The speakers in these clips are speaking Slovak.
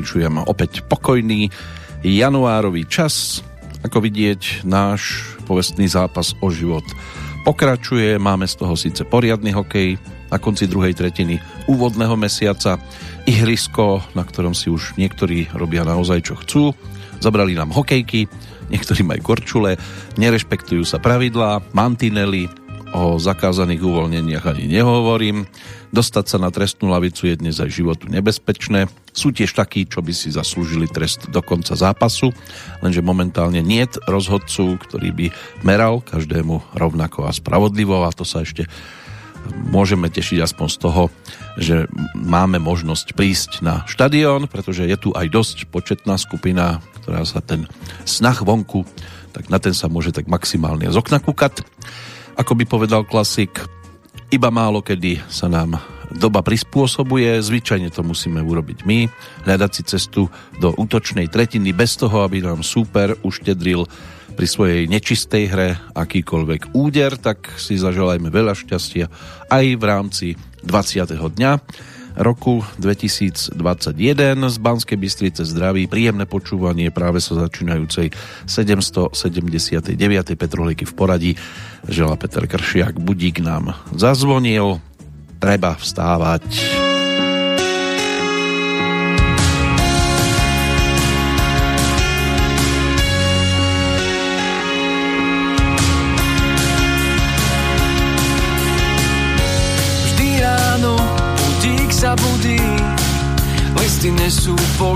vám vyčujem opäť pokojný januárový čas. Ako vidieť, náš povestný zápas o život pokračuje. Máme z toho síce poriadny hokej na konci druhej tretiny úvodného mesiaca. Ihrisko, na ktorom si už niektorí robia naozaj čo chcú. Zabrali nám hokejky, niektorí majú korčule, nerešpektujú sa pravidlá, mantinely, o zakázaných uvoľneniach ani nehovorím. Dostať sa na trestnú lavicu je dnes aj životu nebezpečné. Sú tiež takí, čo by si zaslúžili trest do konca zápasu, lenže momentálne niet rozhodcu, ktorý by meral každému rovnako a spravodlivo a to sa ešte môžeme tešiť aspoň z toho, že máme možnosť prísť na štadión, pretože je tu aj dosť početná skupina, ktorá sa ten snah vonku, tak na ten sa môže tak maximálne z okna kúkať. Ako by povedal klasik, iba málo kedy sa nám doba prispôsobuje, zvyčajne to musíme urobiť my, hľadať si cestu do útočnej tretiny bez toho, aby nám super uštedril pri svojej nečistej hre akýkoľvek úder, tak si zaželajme veľa šťastia aj v rámci 20. dňa roku 2021 z Banskej Bystrice zdraví, príjemné počúvanie práve sa začínajúcej 779. Petrolíky v poradí žela Peter Kršiak. Budík nám zazvonil, treba vstávať.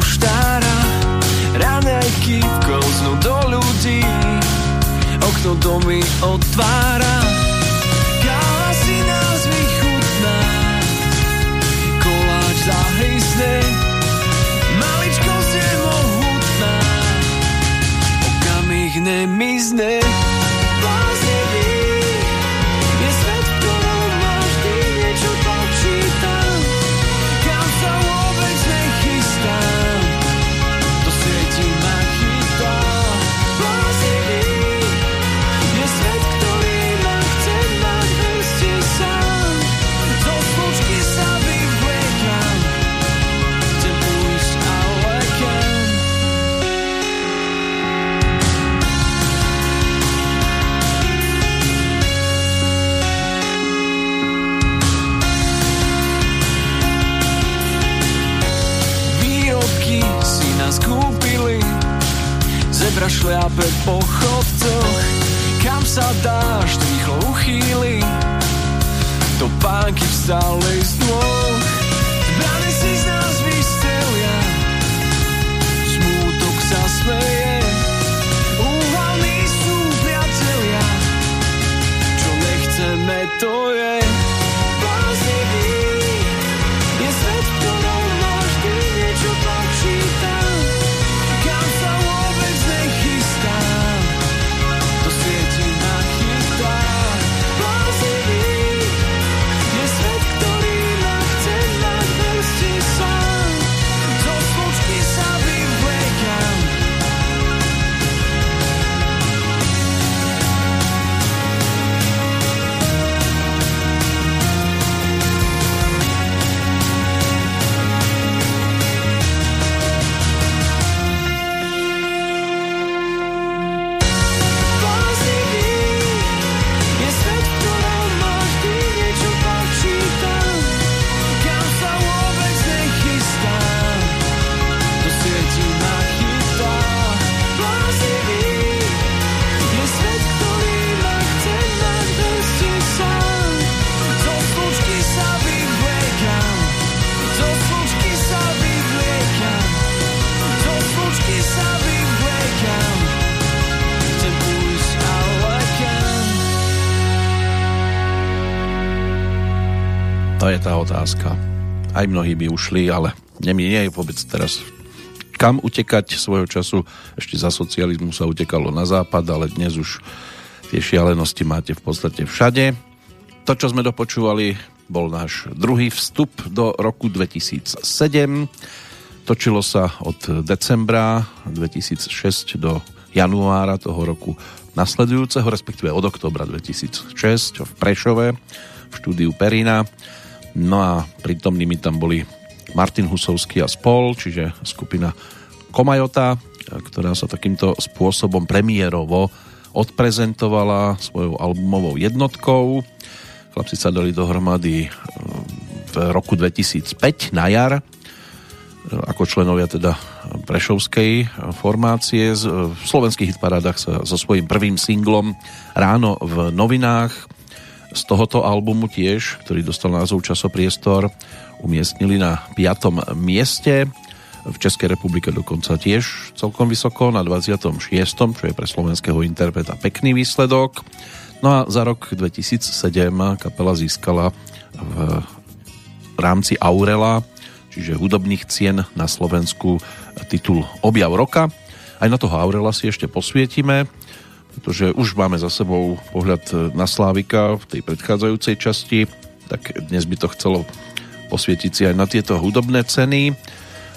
Nesú poštára, ranejky vklznú do ľudí, okno domy otvára. Káva si nás vychutná, koláč zahysne, maličkosť je mohutná, okamih nemizne. zebra šliape po chodcoch, kam sa dáš, rýchlo uchýli, to pánky vstali z nôh. Otázka. Aj mnohí by ušli, ale nie je vôbec teraz kam utekať svojho času. Ešte za socializmu sa utekalo na západ, ale dnes už tie šialenosti máte v podstate všade. To, čo sme dopočúvali, bol náš druhý vstup do roku 2007. Točilo sa od decembra 2006 do januára toho roku nasledujúceho, respektíve od oktobra 2006 v Prešove v štúdiu Perina. No a prítomnými tam boli Martin Husovský a spol, čiže skupina Komajota, ktorá sa takýmto spôsobom premiérovo odprezentovala svojou albumovou jednotkou. Chlapci sa dali dohromady v roku 2005 na jar ako členovia teda Prešovskej formácie. V slovenských hitparádach sa so svojím prvým singlom Ráno v novinách z tohoto albumu tiež, ktorý dostal názov Časopriestor, umiestnili na 5. mieste. V Českej republike dokonca tiež celkom vysoko, na 26. čo je pre slovenského interpreta pekný výsledok. No a za rok 2007 kapela získala v rámci Aurela, čiže hudobných cien na Slovensku, titul Objav roka. Aj na toho Aurela si ešte posvietime pretože už máme za sebou pohľad na Slávika v tej predchádzajúcej časti, tak dnes by to chcelo posvietiť si aj na tieto hudobné ceny.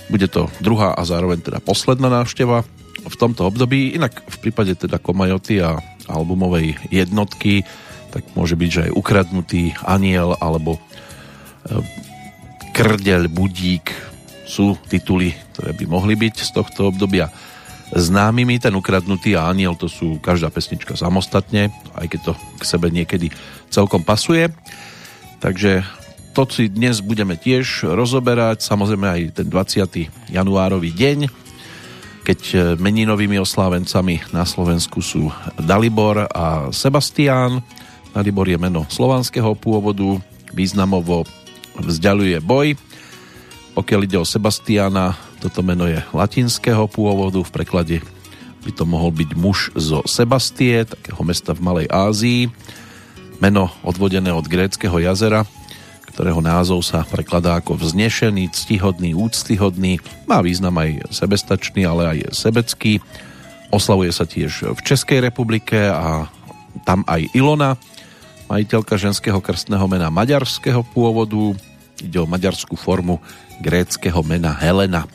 Bude to druhá a zároveň teda posledná návšteva v tomto období. Inak v prípade teda Komajoty a albumovej jednotky tak môže byť, že aj ukradnutý aniel alebo e, krdeľ, budík sú tituly, ktoré by mohli byť z tohto obdobia známymi. Ten ukradnutý a aniel to sú každá pesnička samostatne, aj keď to k sebe niekedy celkom pasuje. Takže to si dnes budeme tiež rozoberať, samozrejme aj ten 20. januárový deň, keď meninovými oslávencami na Slovensku sú Dalibor a Sebastián. Dalibor je meno slovanského pôvodu, významovo vzdialuje boj. Pokiaľ ide o Sebastiana, toto meno je latinského pôvodu, v preklade by to mohol byť muž zo Sebastie, takého mesta v Malej Ázii. Meno odvodené od gréckého jazera, ktorého názov sa prekladá ako vznešený, ctihodný, úctyhodný. Má význam aj sebestačný, ale aj sebecký. Oslavuje sa tiež v Českej republike a tam aj Ilona, majiteľka ženského krstného mena maďarského pôvodu. Ide o maďarskú formu gréckého mena Helena.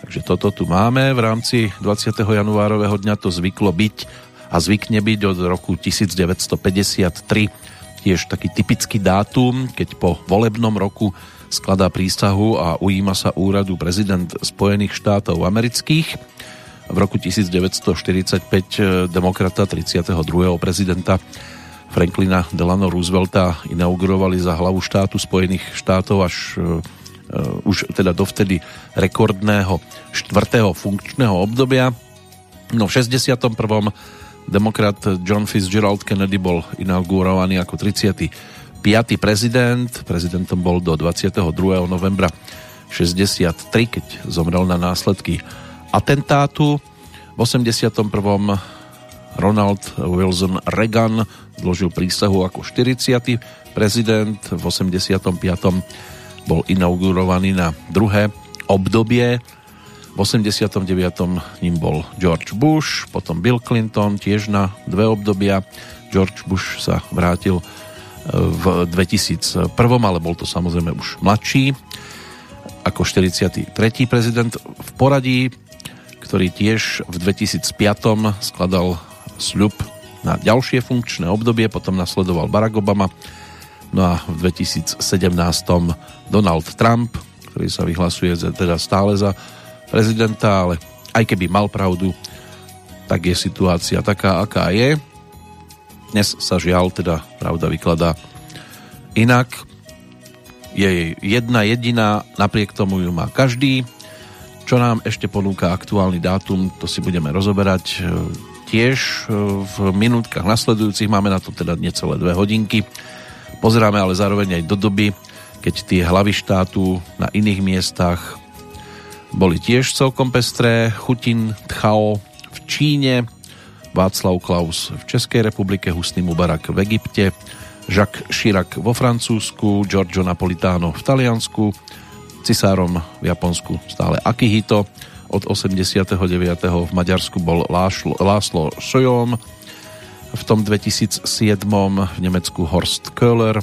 Takže toto tu máme. V rámci 20. januárového dňa to zvyklo byť a zvykne byť od roku 1953 tiež taký typický dátum, keď po volebnom roku skladá prísahu a ujíma sa úradu prezident Spojených štátov amerických. V roku 1945 demokrata 32. prezidenta Franklina Delano Roosevelta inaugurovali za hlavu štátu Spojených štátov až Eh, už teda dovtedy rekordného štvrtého funkčného obdobia. No v 61. demokrat John Fitzgerald Kennedy bol inaugurovaný ako 35. prezident. Prezidentom bol do 22. novembra 63, keď zomrel na následky atentátu. V 81. Ronald Wilson Reagan zložil prísahu ako 40. prezident. V 85 bol inaugurovaný na druhé obdobie. V 89. ním bol George Bush, potom Bill Clinton tiež na dve obdobia. George Bush sa vrátil e, v 2001, ale bol to samozrejme už mladší ako 43. prezident v poradí, ktorý tiež v 2005 skladal sľub na ďalšie funkčné obdobie, potom nasledoval Barack Obama, No a v 2017 Donald Trump, ktorý sa vyhlasuje teda stále za prezidenta, ale aj keby mal pravdu, tak je situácia taká, aká je. Dnes sa žiaľ teda pravda vykladá inak. Je jedna jediná, napriek tomu ju má každý. Čo nám ešte ponúka aktuálny dátum, to si budeme rozoberať e, tiež e, v minútkach nasledujúcich. Máme na to teda necelé dve hodinky. Pozeráme ale zároveň aj do doby, keď tie hlavy štátu na iných miestach boli tiež celkom pestré. Chutin Tchao v Číne, Václav Klaus v Českej republike, Husný Mubarak v Egypte, Jacques Chirac vo Francúzsku, Giorgio Napolitano v Taliansku, cisárom v Japonsku stále Akihito, od 89. v Maďarsku bol Láslo, Láslo Sojom, v tom 2007 v Nemecku Horst Köhler,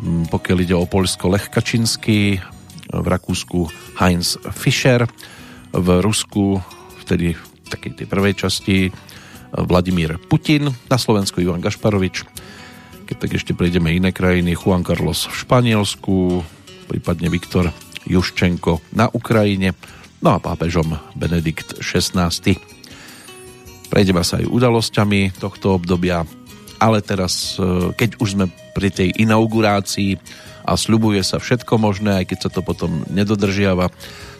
mm, pokiaľ ide o Polsko Lech Kačinský, v Rakúsku Heinz Fischer, v Rusku vtedy v takej tej prvej časti Vladimír Putin, na Slovensku Ivan Gašparovič, keď tak ešte prejdeme iné krajiny, Juan Carlos v Španielsku, prípadne Viktor Juščenko na Ukrajine, no a pápežom Benedikt XVI. Prejdeme sa aj udalosťami tohto obdobia, ale teraz, e, keď už sme pri tej inaugurácii a sľubuje sa všetko možné, aj keď sa to potom nedodržiava,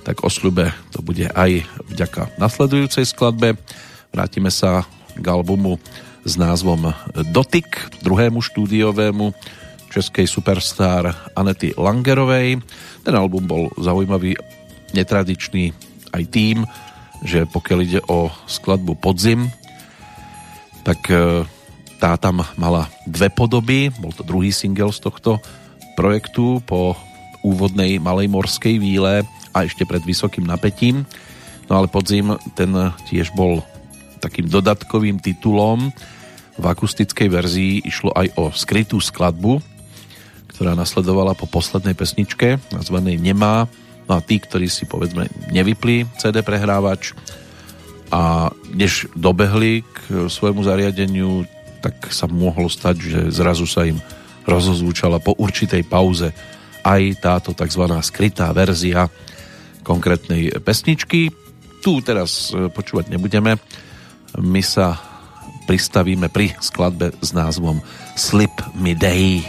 tak o sľube to bude aj vďaka nasledujúcej skladbe. Vrátime sa k albumu s názvom Dotyk, druhému štúdiovému českej superstar Anety Langerovej. Ten album bol zaujímavý, netradičný aj tým, že pokiaľ ide o skladbu Podzim, tak e, tá tam mala dve podoby. Bol to druhý single z tohto projektu po úvodnej malej morskej výle a ešte pred vysokým napätím. No ale Podzim ten tiež bol takým dodatkovým titulom. V akustickej verzii išlo aj o skrytú skladbu, ktorá nasledovala po poslednej pesničke, nazvanej Nemá. No a tí, ktorí si povedzme nevypli CD prehrávač a než dobehli k svojmu zariadeniu, tak sa mohlo stať, že zrazu sa im rozozvučala po určitej pauze aj táto tzv. skrytá verzia konkrétnej pesničky. Tu teraz e, počúvať nebudeme. My sa pristavíme pri skladbe s názvom Slip Me Day.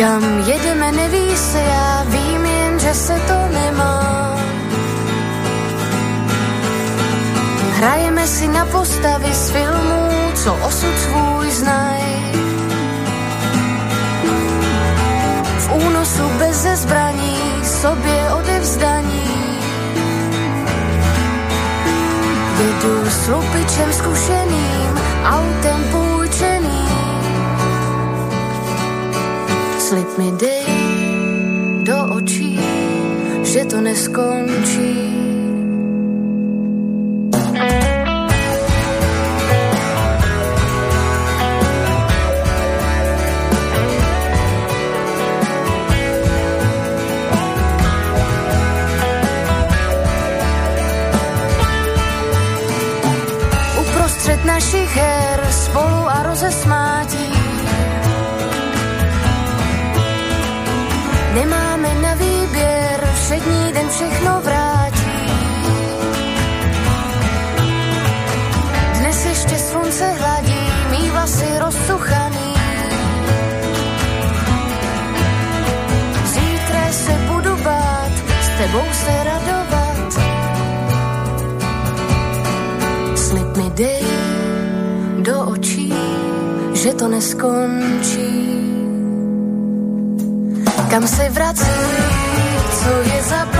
Kam jedeme, neví se, já vím jen, že se to nemá. Hrajeme si na postavy z filmů, co osud svůj znají. V únosu bez zbraní, sobě odevzdaní. Jedu s lupičem zkušeným, autem půjčeným slib mi dej do očí, že to neskončí. Tebou se radovat. Slib mi dej do očí, že to neskončí. Kam se vrací, co je za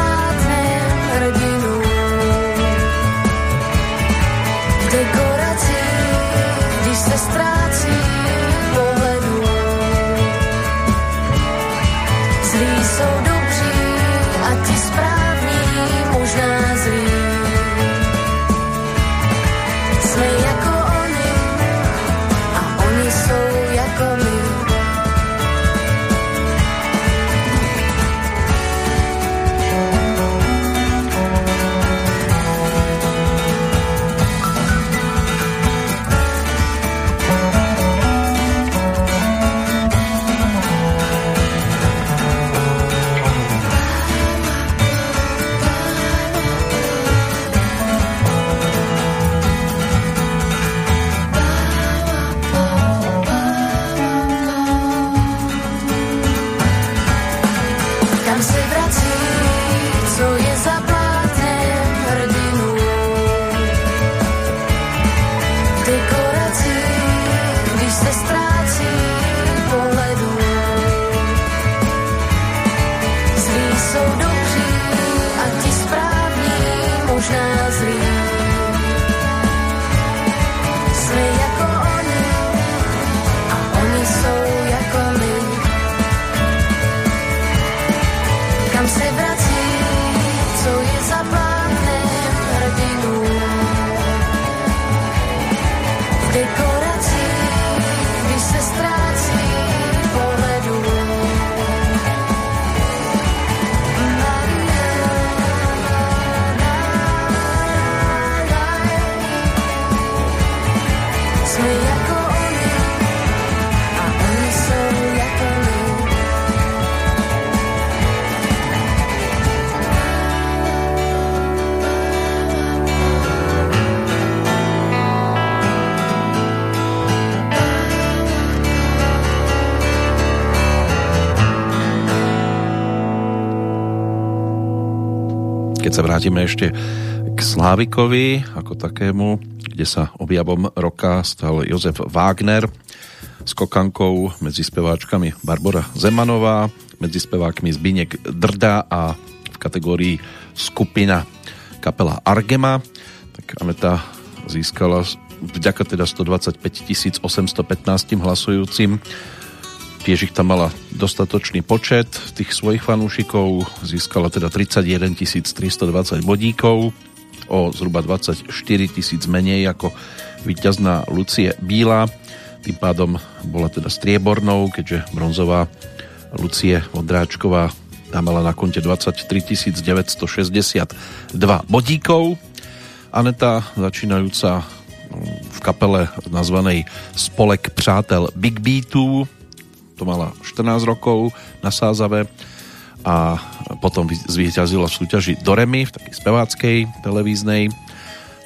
vrátime ešte k Slávikovi ako takému, kde sa objavom roka stal Jozef Wagner, skokankou medzi speváčkami Barbara Zemanová, medzi spevákmi Zbinek Drda a v kategórii skupina kapela Argema. Tak Aneta získala vďaka teda 125 815 hlasujúcim tiež ich tam mala dostatočný počet tých svojich fanúšikov, získala teda 31 320 bodíkov, o zhruba 24 tisíc menej ako víťazná Lucie Bíla. Tým pádom bola teda striebornou, keďže bronzová Lucie Vondráčková tam mala na konte 23 962 bodíkov. Aneta, začínajúca v kapele nazvanej Spolek přátel Big Beatu, to mala 14 rokov na Sázave a potom zvíťazila v súťaži Doremi v takej speváckej televíznej.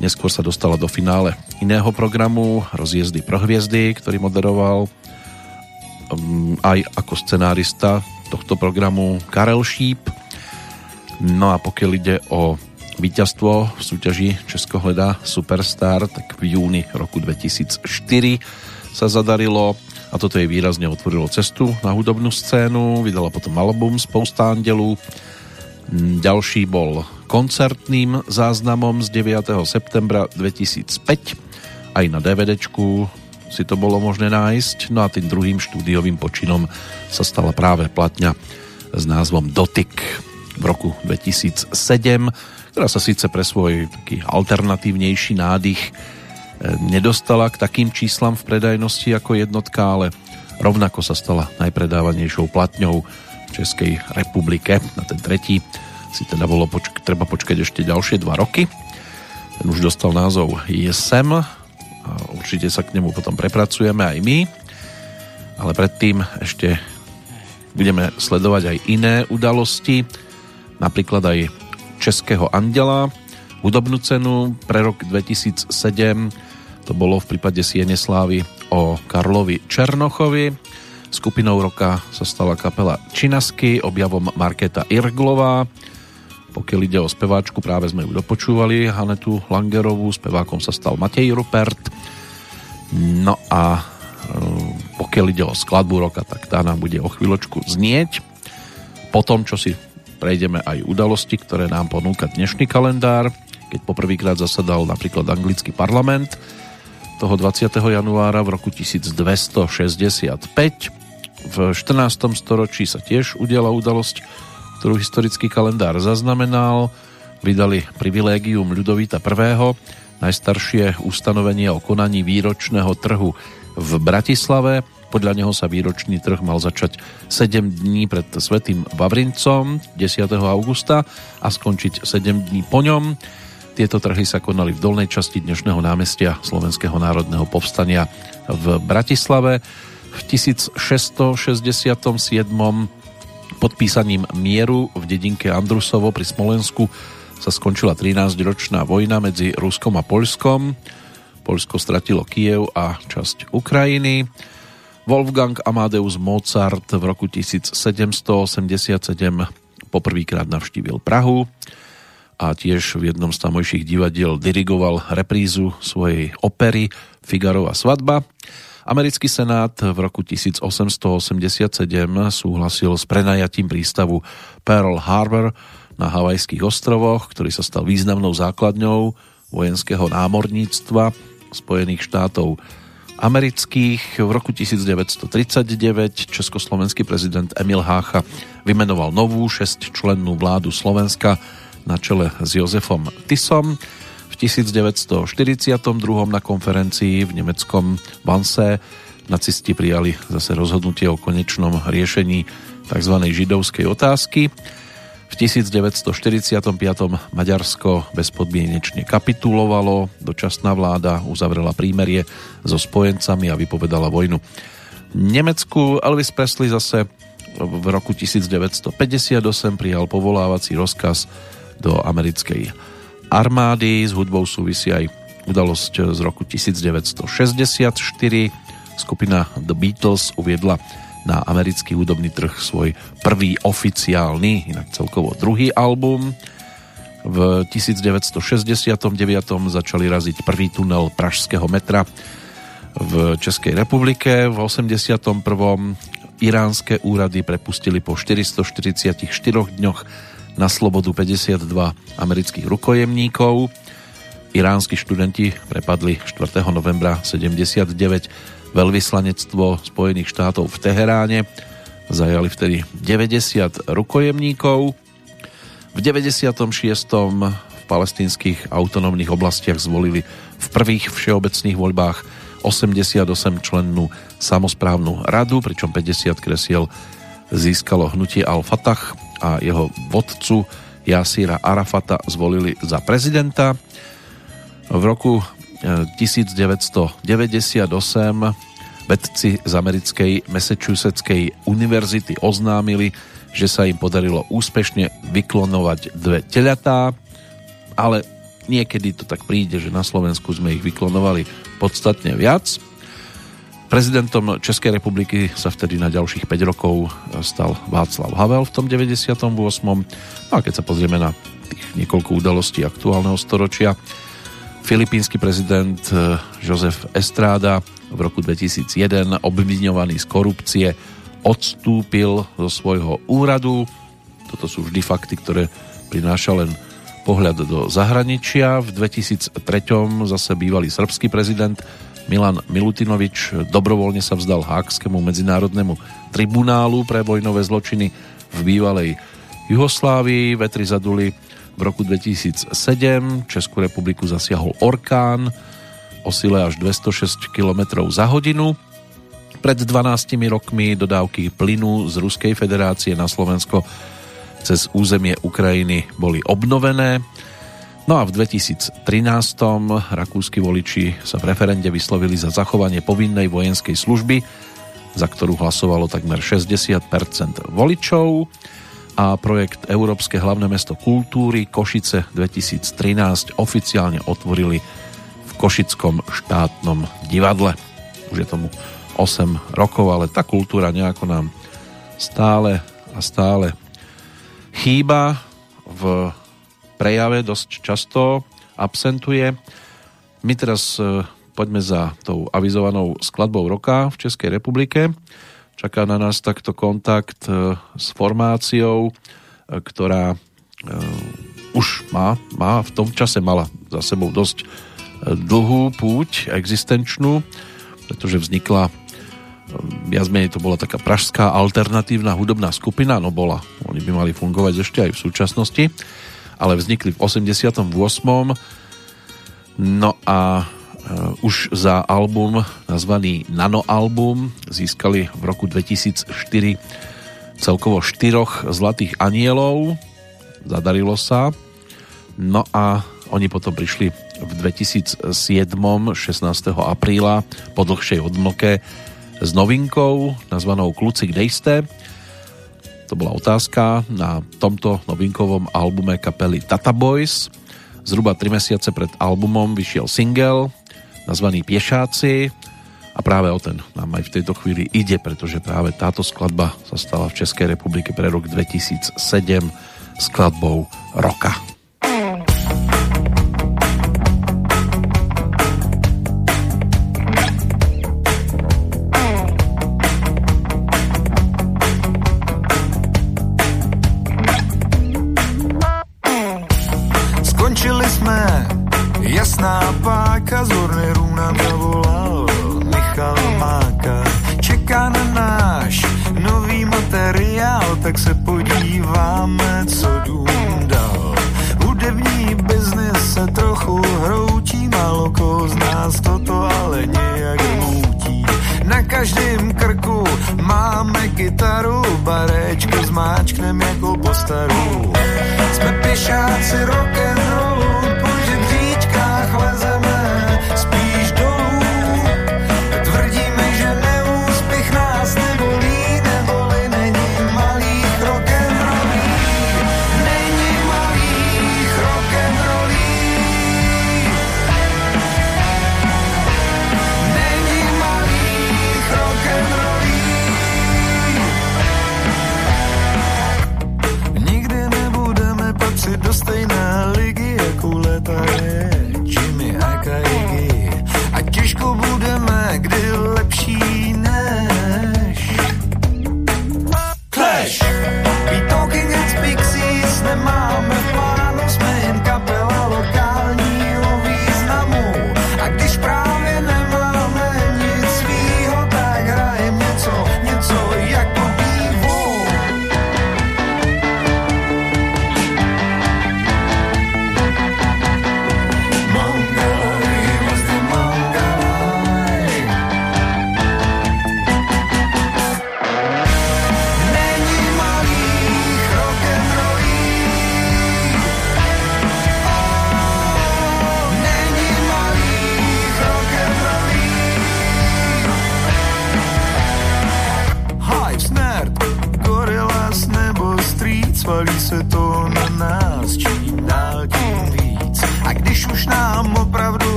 Neskôr sa dostala do finále iného programu Rozjezdy pro hviezdy, ktorý moderoval um, aj ako scenárista tohto programu Karel Šíp. No a pokiaľ ide o víťazstvo v súťaži Česko hledá Superstar, tak v júni roku 2004 sa zadarilo a toto jej výrazne otvorilo cestu na hudobnú scénu, vydala potom album Spousta andelů. Mm, ďalší bol koncertným záznamom z 9. septembra 2005. Aj na DVDčku si to bolo možné nájsť. No a tým druhým štúdiovým počinom sa stala práve platňa s názvom Dotyk v roku 2007, ktorá sa síce pre svoj taký alternatívnejší nádych nedostala k takým číslam v predajnosti ako jednotka, ale rovnako sa stala najpredávanejšou platňou v Českej republike. Na ten tretí si teda bolo počk- treba počkať ešte ďalšie dva roky. Ten už dostal názov Jesem a určite sa k nemu potom prepracujeme aj my. Ale predtým ešte budeme sledovať aj iné udalosti, napríklad aj Českého andela, hudobnú cenu pre rok 2007 to bolo v prípade Siene Slávy o Karlovi Černochovi. Skupinou roka sa stala kapela Činasky, objavom Marketa Irglová. Pokiaľ ide o speváčku, práve sme ju dopočúvali, Hanetu Langerovú, spevákom sa stal Matej Rupert. No a e, pokiaľ ide o skladbu roka, tak tá nám bude o chvíľočku znieť. Po tom, čo si prejdeme aj udalosti, ktoré nám ponúka dnešný kalendár, keď poprvýkrát zasadal napríklad anglický parlament, toho 20. januára v roku 1265. V 14. storočí sa tiež udiala udalosť, ktorú historický kalendár zaznamenal. Vydali privilégium Ľudovita I., najstaršie ustanovenie o konaní výročného trhu v Bratislave. Podľa neho sa výročný trh mal začať 7 dní pred Svetým Vavrincom 10. augusta a skončiť 7 dní po ňom. Tieto trhy sa konali v dolnej časti dnešného námestia Slovenského národného povstania v Bratislave. V 1667 podpísaním mieru v dedinke Andrusovo pri Smolensku sa skončila 13-ročná vojna medzi Ruskom a Poľskom. Poľsko stratilo Kiev a časť Ukrajiny. Wolfgang Amadeus Mozart v roku 1787 poprvýkrát navštívil Prahu a tiež v jednom z tamojších divadiel dirigoval reprízu svojej opery Figarova svadba. Americký senát v roku 1887 súhlasil s prenajatím prístavu Pearl Harbor na Havajských ostrovoch, ktorý sa stal významnou základňou vojenského námorníctva Spojených štátov amerických. V roku 1939 československý prezident Emil Hácha vymenoval novú šestčlennú vládu Slovenska na čele s Jozefom Tisom. V 1942 na konferencii v nemeckom Wannsee nacisti prijali zase rozhodnutie o konečnom riešení tzv. židovskej otázky. V 1945. Maďarsko bezpodmienečne kapitulovalo, dočasná vláda uzavrela prímerie so spojencami a vypovedala vojnu. Nemecku Elvis Presley zase v roku 1958 prijal povolávací rozkaz do americkej armády. S hudbou súvisí aj udalosť z roku 1964. Skupina The Beatles uviedla na americký hudobný trh svoj prvý oficiálny, inak celkovo druhý album. V 1969. začali raziť prvý tunel pražského metra v Českej republike. V 81. iránske úrady prepustili po 444 dňoch na slobodu 52 amerických rukojemníkov. Iránsky študenti prepadli 4. novembra 79 veľvyslanectvo Spojených štátov v Teheráne. Zajali vtedy 90 rukojemníkov. V 96. v palestinských autonómnych oblastiach zvolili v prvých všeobecných voľbách 88 člennú samozprávnu radu, pričom 50 kresiel získalo hnutie Al-Fatah a jeho vodcu Jasíra Arafata zvolili za prezidenta. V roku 1998 eh, vedci z americkej Massachusettskej univerzity oznámili, že sa im podarilo úspešne vyklonovať dve teľatá, ale niekedy to tak príde, že na Slovensku sme ich vyklonovali podstatne viac. Prezidentom Českej republiky sa vtedy na ďalších 5 rokov stal Václav Havel v tom 98. No a keď sa pozrieme na tých niekoľko udalostí aktuálneho storočia, filipínsky prezident eh, Josef Estrada v roku 2001 obviňovaný z korupcie odstúpil zo svojho úradu. Toto sú vždy fakty, ktoré prináša len pohľad do zahraničia. V 2003 zase bývalý srbský prezident Milan Milutinovič dobrovoľne sa vzdal Hákskému medzinárodnému tribunálu pre vojnové zločiny v bývalej Juhoslávii. Vetri zaduli v roku 2007. Českú republiku zasiahol orkán o sile až 206 km za hodinu. Pred 12 rokmi dodávky plynu z Ruskej federácie na Slovensko cez územie Ukrajiny boli obnovené. No a v 2013 rakúsky voliči sa v referende vyslovili za zachovanie povinnej vojenskej služby, za ktorú hlasovalo takmer 60% voličov a projekt Európske hlavné mesto kultúry Košice 2013 oficiálne otvorili v Košickom štátnom divadle. Už je tomu 8 rokov, ale tá kultúra nejako nám stále a stále chýba v prejave dosť často absentuje. My teraz e, poďme za tou avizovanou skladbou roka v Českej republike. Čaká na nás takto kontakt e, s formáciou, e, ktorá už má, má v tom čase mala za sebou dosť dlhú púť existenčnú, pretože vznikla viac menej to bola taká pražská alternatívna hudobná skupina, no bola, oni by mali fungovať ešte aj v súčasnosti, ale vznikli v 88. No a uh, už za album nazvaný Nano album získali v roku 2004 celkovo štyroch zlatých anielov zadarilo sa no a oni potom prišli v 2007 16. apríla po dlhšej odmlke s novinkou nazvanou Kluci, kde ste? To bola otázka na tomto novinkovom albume kapely Tata Boys. Zhruba 3 mesiace pred albumom vyšiel single nazvaný Piešáci a práve o ten nám aj v tejto chvíli ide, pretože práve táto skladba sa stala v Českej republike pre rok 2007 skladbou roka.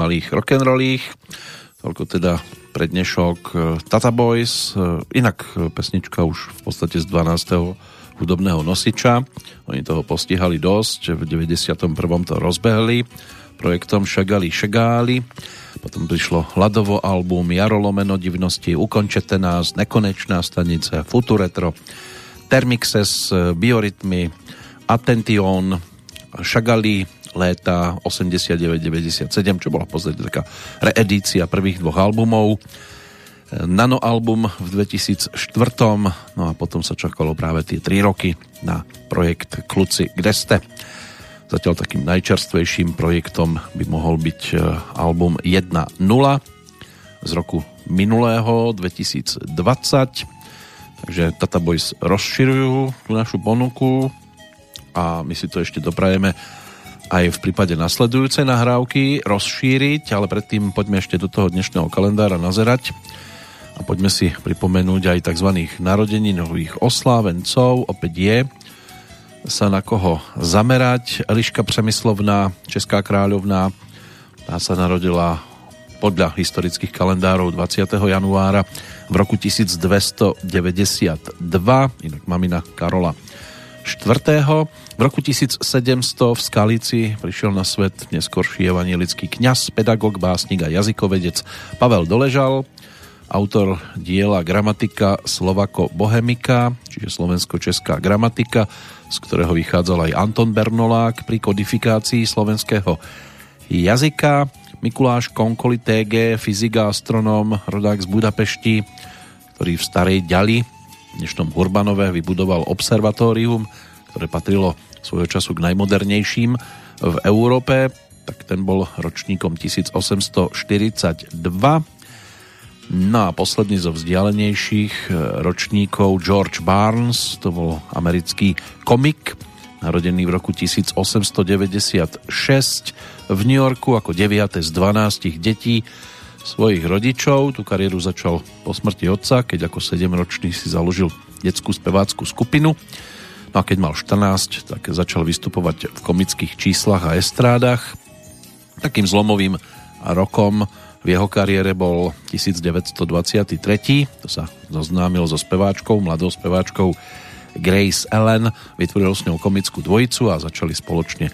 Malých rock'n'rollých. Toľko teda pre dnešok eh, Tata Boys. Eh, Inak eh, pesnička už v podstate z 12. hudobného nosiča. Oni toho postihali dosť. V 91. to rozbehli projektom Šagali Šagáli. Potom prišlo Ladovo album Jaro Lomeno divnosti, Ukončete nás, Nekonečná stanice, Futuretro, Termixes, Biorytmy, Attention, Šagali, léta 89-97, čo bola v podstate taká reedícia prvých dvoch albumov. Nano album v 2004, no a potom sa čakalo práve tie 3 roky na projekt Kluci, kde ste? Zatiaľ takým najčerstvejším projektom by mohol byť e, album 1.0 z roku minulého 2020. Takže Tata Boys rozširujú tú našu ponuku a my si to ešte doprajeme aj v prípade nasledujúcej nahrávky rozšíriť, ale predtým poďme ešte do toho dnešného kalendára nazerať a poďme si pripomenúť aj tzv. narodeninových oslávencov. Opäť je sa na koho zamerať. Eliška Přemyslovná, česká kráľovná, tá sa narodila podľa historických kalendárov 20. januára v roku 1292, inak mamina Karola 4. V roku 1700 v Skalici prišiel na svet neskorší evangelický kňaz, pedagóg, básnik a jazykovedec Pavel Doležal, autor diela Gramatika Slovako Bohemika, čiže slovensko-česká gramatika, z ktorého vychádzal aj Anton Bernolák pri kodifikácii slovenského jazyka. Mikuláš Konkoli TG, fyzik a astronóm, rodák z Budapešti, ktorý v Starej Ďali, dnešnom Urbanove, vybudoval observatórium, ktoré patrilo svojho času k najmodernejším v Európe, tak ten bol ročníkom 1842. No a posledný zo vzdialenejších ročníkov George Barnes, to bol americký komik, narodený v roku 1896 v New Yorku ako 9. z 12 detí svojich rodičov. Tu kariéru začal po smrti otca, keď ako 7-ročný si založil detskú spevácku skupinu. No a keď mal 14, tak začal vystupovať v komických číslach a estrádach. Takým zlomovým rokom v jeho kariére bol 1923. To sa zoznámil so speváčkou, mladou speváčkou Grace Ellen. Vytvoril s ňou komickú dvojicu a začali spoločne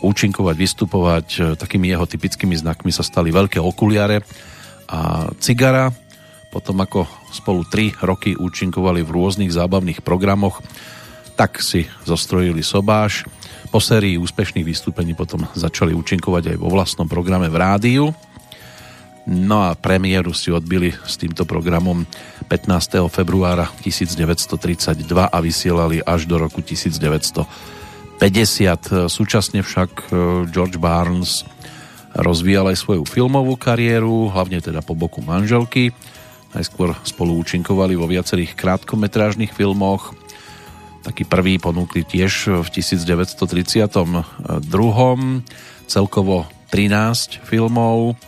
účinkovať, vystupovať. Takými jeho typickými znakmi sa stali veľké okuliare a cigara. Potom ako spolu 3 roky účinkovali v rôznych zábavných programoch, tak si zostrojili sobáš. Po sérii úspešných vystúpení potom začali účinkovať aj vo vlastnom programe v rádiu. No a premiéru si odbili s týmto programom 15. februára 1932 a vysielali až do roku 1950. Súčasne však e, George Barnes rozvíjal aj svoju filmovú kariéru, hlavne teda po boku manželky. Najskôr spolu účinkovali vo viacerých krátkometrážnych filmoch. Taký prvý ponúkli tiež v 1932. Celkovo 13 filmov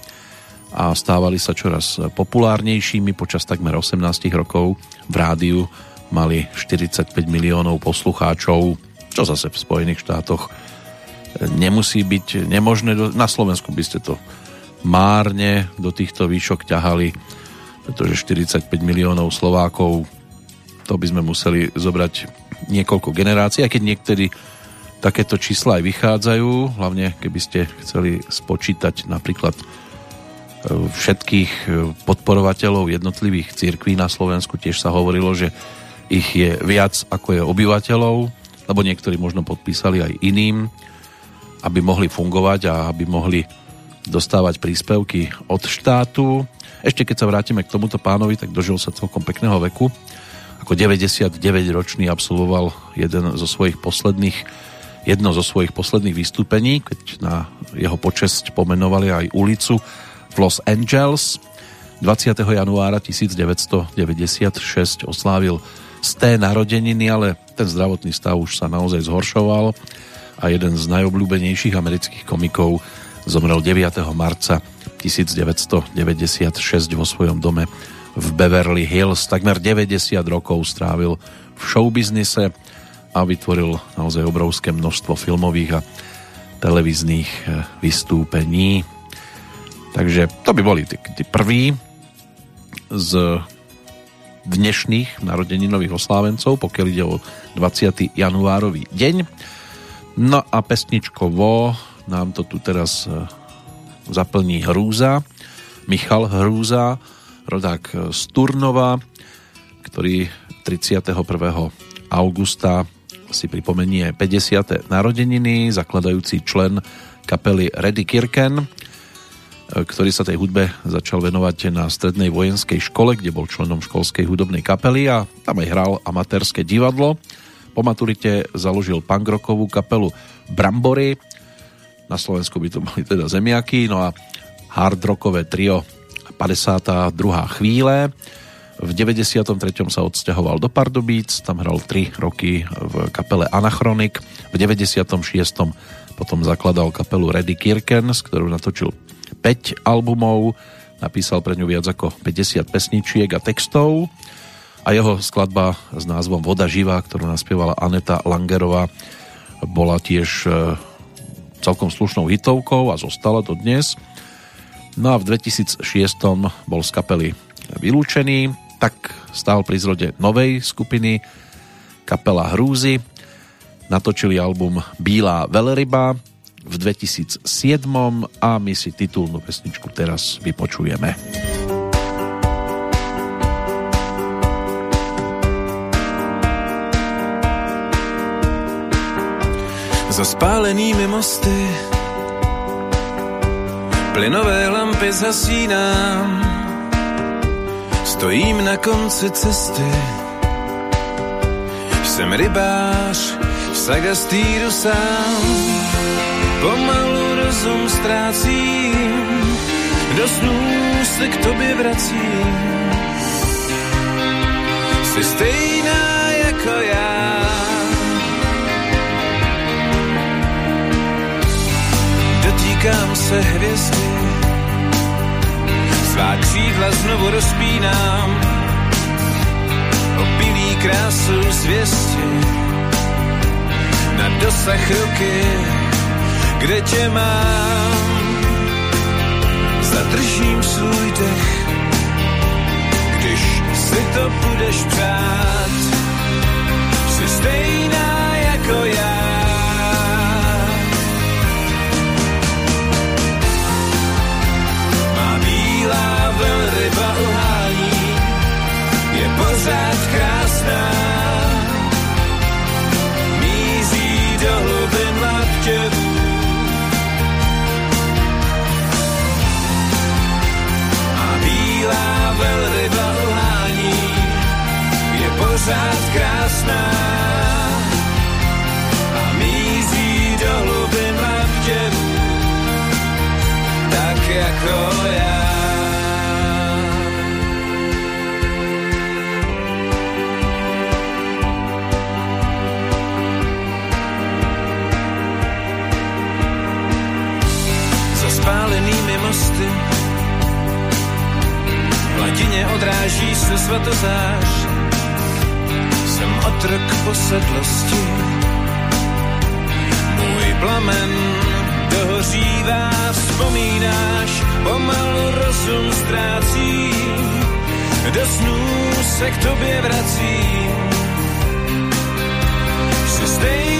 a stávali sa čoraz populárnejšími. Počas takmer 18 rokov v rádiu mali 45 miliónov poslucháčov, čo zase v Spojených štátoch nemusí byť nemožné. Na Slovensku by ste to márne do týchto výšok ťahali, pretože 45 miliónov Slovákov to by sme museli zobrať niekoľko generácií, aj keď niektorí takéto čísla aj vychádzajú, hlavne keby ste chceli spočítať napríklad e, všetkých e, podporovateľov jednotlivých církví na Slovensku. Tiež sa hovorilo, že ich je viac ako je obyvateľov, lebo niektorí možno podpísali aj iným, aby mohli fungovať a aby mohli dostávať príspevky od štátu. Ešte keď sa vrátime k tomuto pánovi, tak dožil sa celkom pekného veku. Ako 99-ročný absolvoval jeden zo svojich posledných jedno zo svojich posledných vystúpení, keď na jeho počesť pomenovali aj ulicu v Los Angeles. 20. januára 1996 oslávil z té narodeniny, ale ten zdravotný stav už sa naozaj zhoršoval a jeden z najobľúbenejších amerických komikov zomrel 9. marca 1996 vo svojom dome v Beverly Hills. Takmer 90 rokov strávil v showbiznise a vytvoril naozaj obrovské množstvo filmových a televíznych eh, vystúpení. Takže to by boli tí, tí prví z dnešných narodeninových oslávencov, pokiaľ ide o 20. januárový deň. No a pesničkovo nám to tu teraz eh, zaplní Hrúza, Michal Hrúza, rodák z Turnova, ktorý 31. augusta si pripomenie 50. narodeniny, zakladajúci člen kapely Reddy Kirken, ktorý sa tej hudbe začal venovať na strednej vojenskej škole, kde bol členom školskej hudobnej kapely a tam aj hral amatérske divadlo. Po maturite založil punkrokovú kapelu Brambory, na Slovensku by to boli teda zemiaky, no a hardrockové trio 52. chvíle. V 93. sa odsťahoval do Pardubíc, tam hral 3 roky v kapele Anachronik. V 96. potom zakladal kapelu Reddy Kirken, s ktorou natočil 5 albumov, napísal pre ňu viac ako 50 pesničiek a textov a jeho skladba s názvom Voda živá, ktorú naspievala Aneta Langerová, bola tiež e, celkom slušnou hitovkou a zostala to dnes. No a v 2006 bol z kapely vylúčený, tak stál pri zrode novej skupiny kapela Hrúzy. Natočili album Bílá veľryba v 2007 a my si titulnú pesničku teraz vypočujeme. Za spálenými mosty Plynové lampy zasínám. Stojím na konci cesty. Jsem rybář v Sagastýru sám Pomalu rozum ztrácím. Do snů se k tobě vracím. Jsi stejná jako já. Dotýkám se hvězdy, svá křídla znovu rozpínám, opilý krásu zvěsti, na dosah ruky, kde tě mám. Zadržím svůj dech, když si to budeš přát, jsi stejná jako já. Pořád krásná. A mízí do hlubin laptěvů. Tak jako já. mosty. V ladině odráží se svatozář, otrok posedlosti. Můj plamen dohořívá, vzpomínáš, pomalu rozum ztrácím, do snů se k tobě vracím. Jsi stejná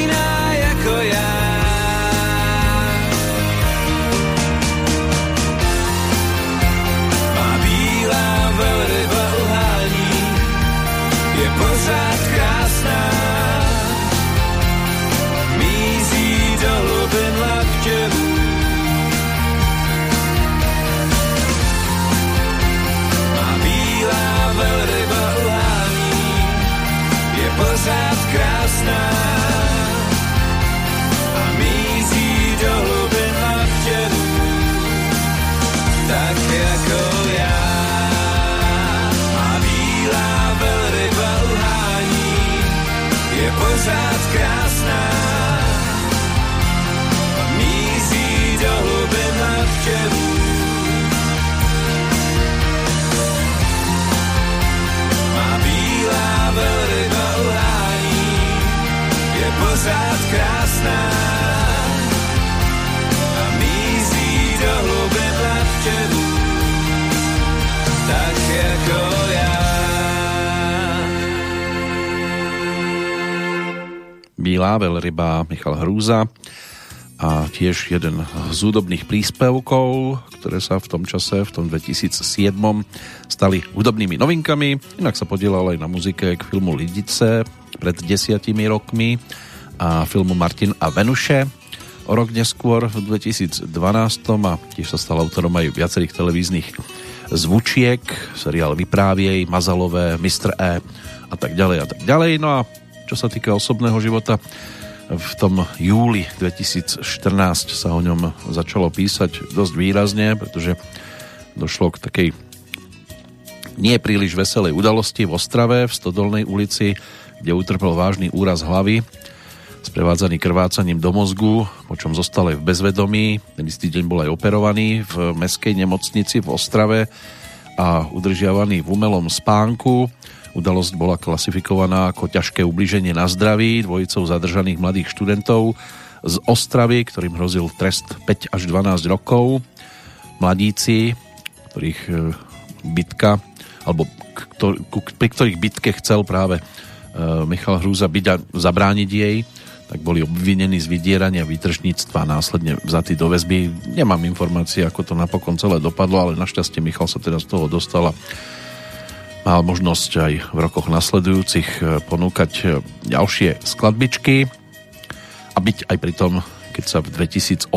Tak jako ja. Bílá veľryba Michal Hrúza a tiež jeden z údobných príspevkov, ktoré sa v tom čase, v tom 2007 stali hudobnými novinkami. Inak sa podielal aj na muzike k filmu Lidice pred desiatimi rokmi a filmu Martin a Venuše. O rok neskôr v 2012 a tiež sa stal autorom aj viacerých televíznych zvučiek, seriál Vypráviej, Mazalové, Mr. E a tak ďalej a tak ďalej. No a čo sa týka osobného života, v tom júli 2014 sa o ňom začalo písať dosť výrazne, pretože došlo k takej nie príliš veselej udalosti v Ostrave, v Stodolnej ulici, kde utrpel vážny úraz hlavy, sprevádzaný krvácaním do mozgu, po čom zostal aj v bezvedomí. Ten istý deň bol aj operovaný v meskej nemocnici v Ostrave a udržiavaný v umelom spánku. Udalosť bola klasifikovaná ako ťažké ubliženie na zdraví dvojicou zadržaných mladých študentov z Ostravy, ktorým hrozil trest 5 až 12 rokov. Mladíci, ktorých e, bitka, alebo pri ktorých bitke chcel práve e, Michal Hrúza byť a zabrániť jej, tak boli obvinení z vydierania výtržníctva a následne vzatí do väzby. Nemám informácie, ako to napokon celé dopadlo, ale našťastie Michal sa teda z toho dostal a mal možnosť aj v rokoch nasledujúcich e, ponúkať ďalšie skladbičky a byť aj pri tom, keď sa v 2018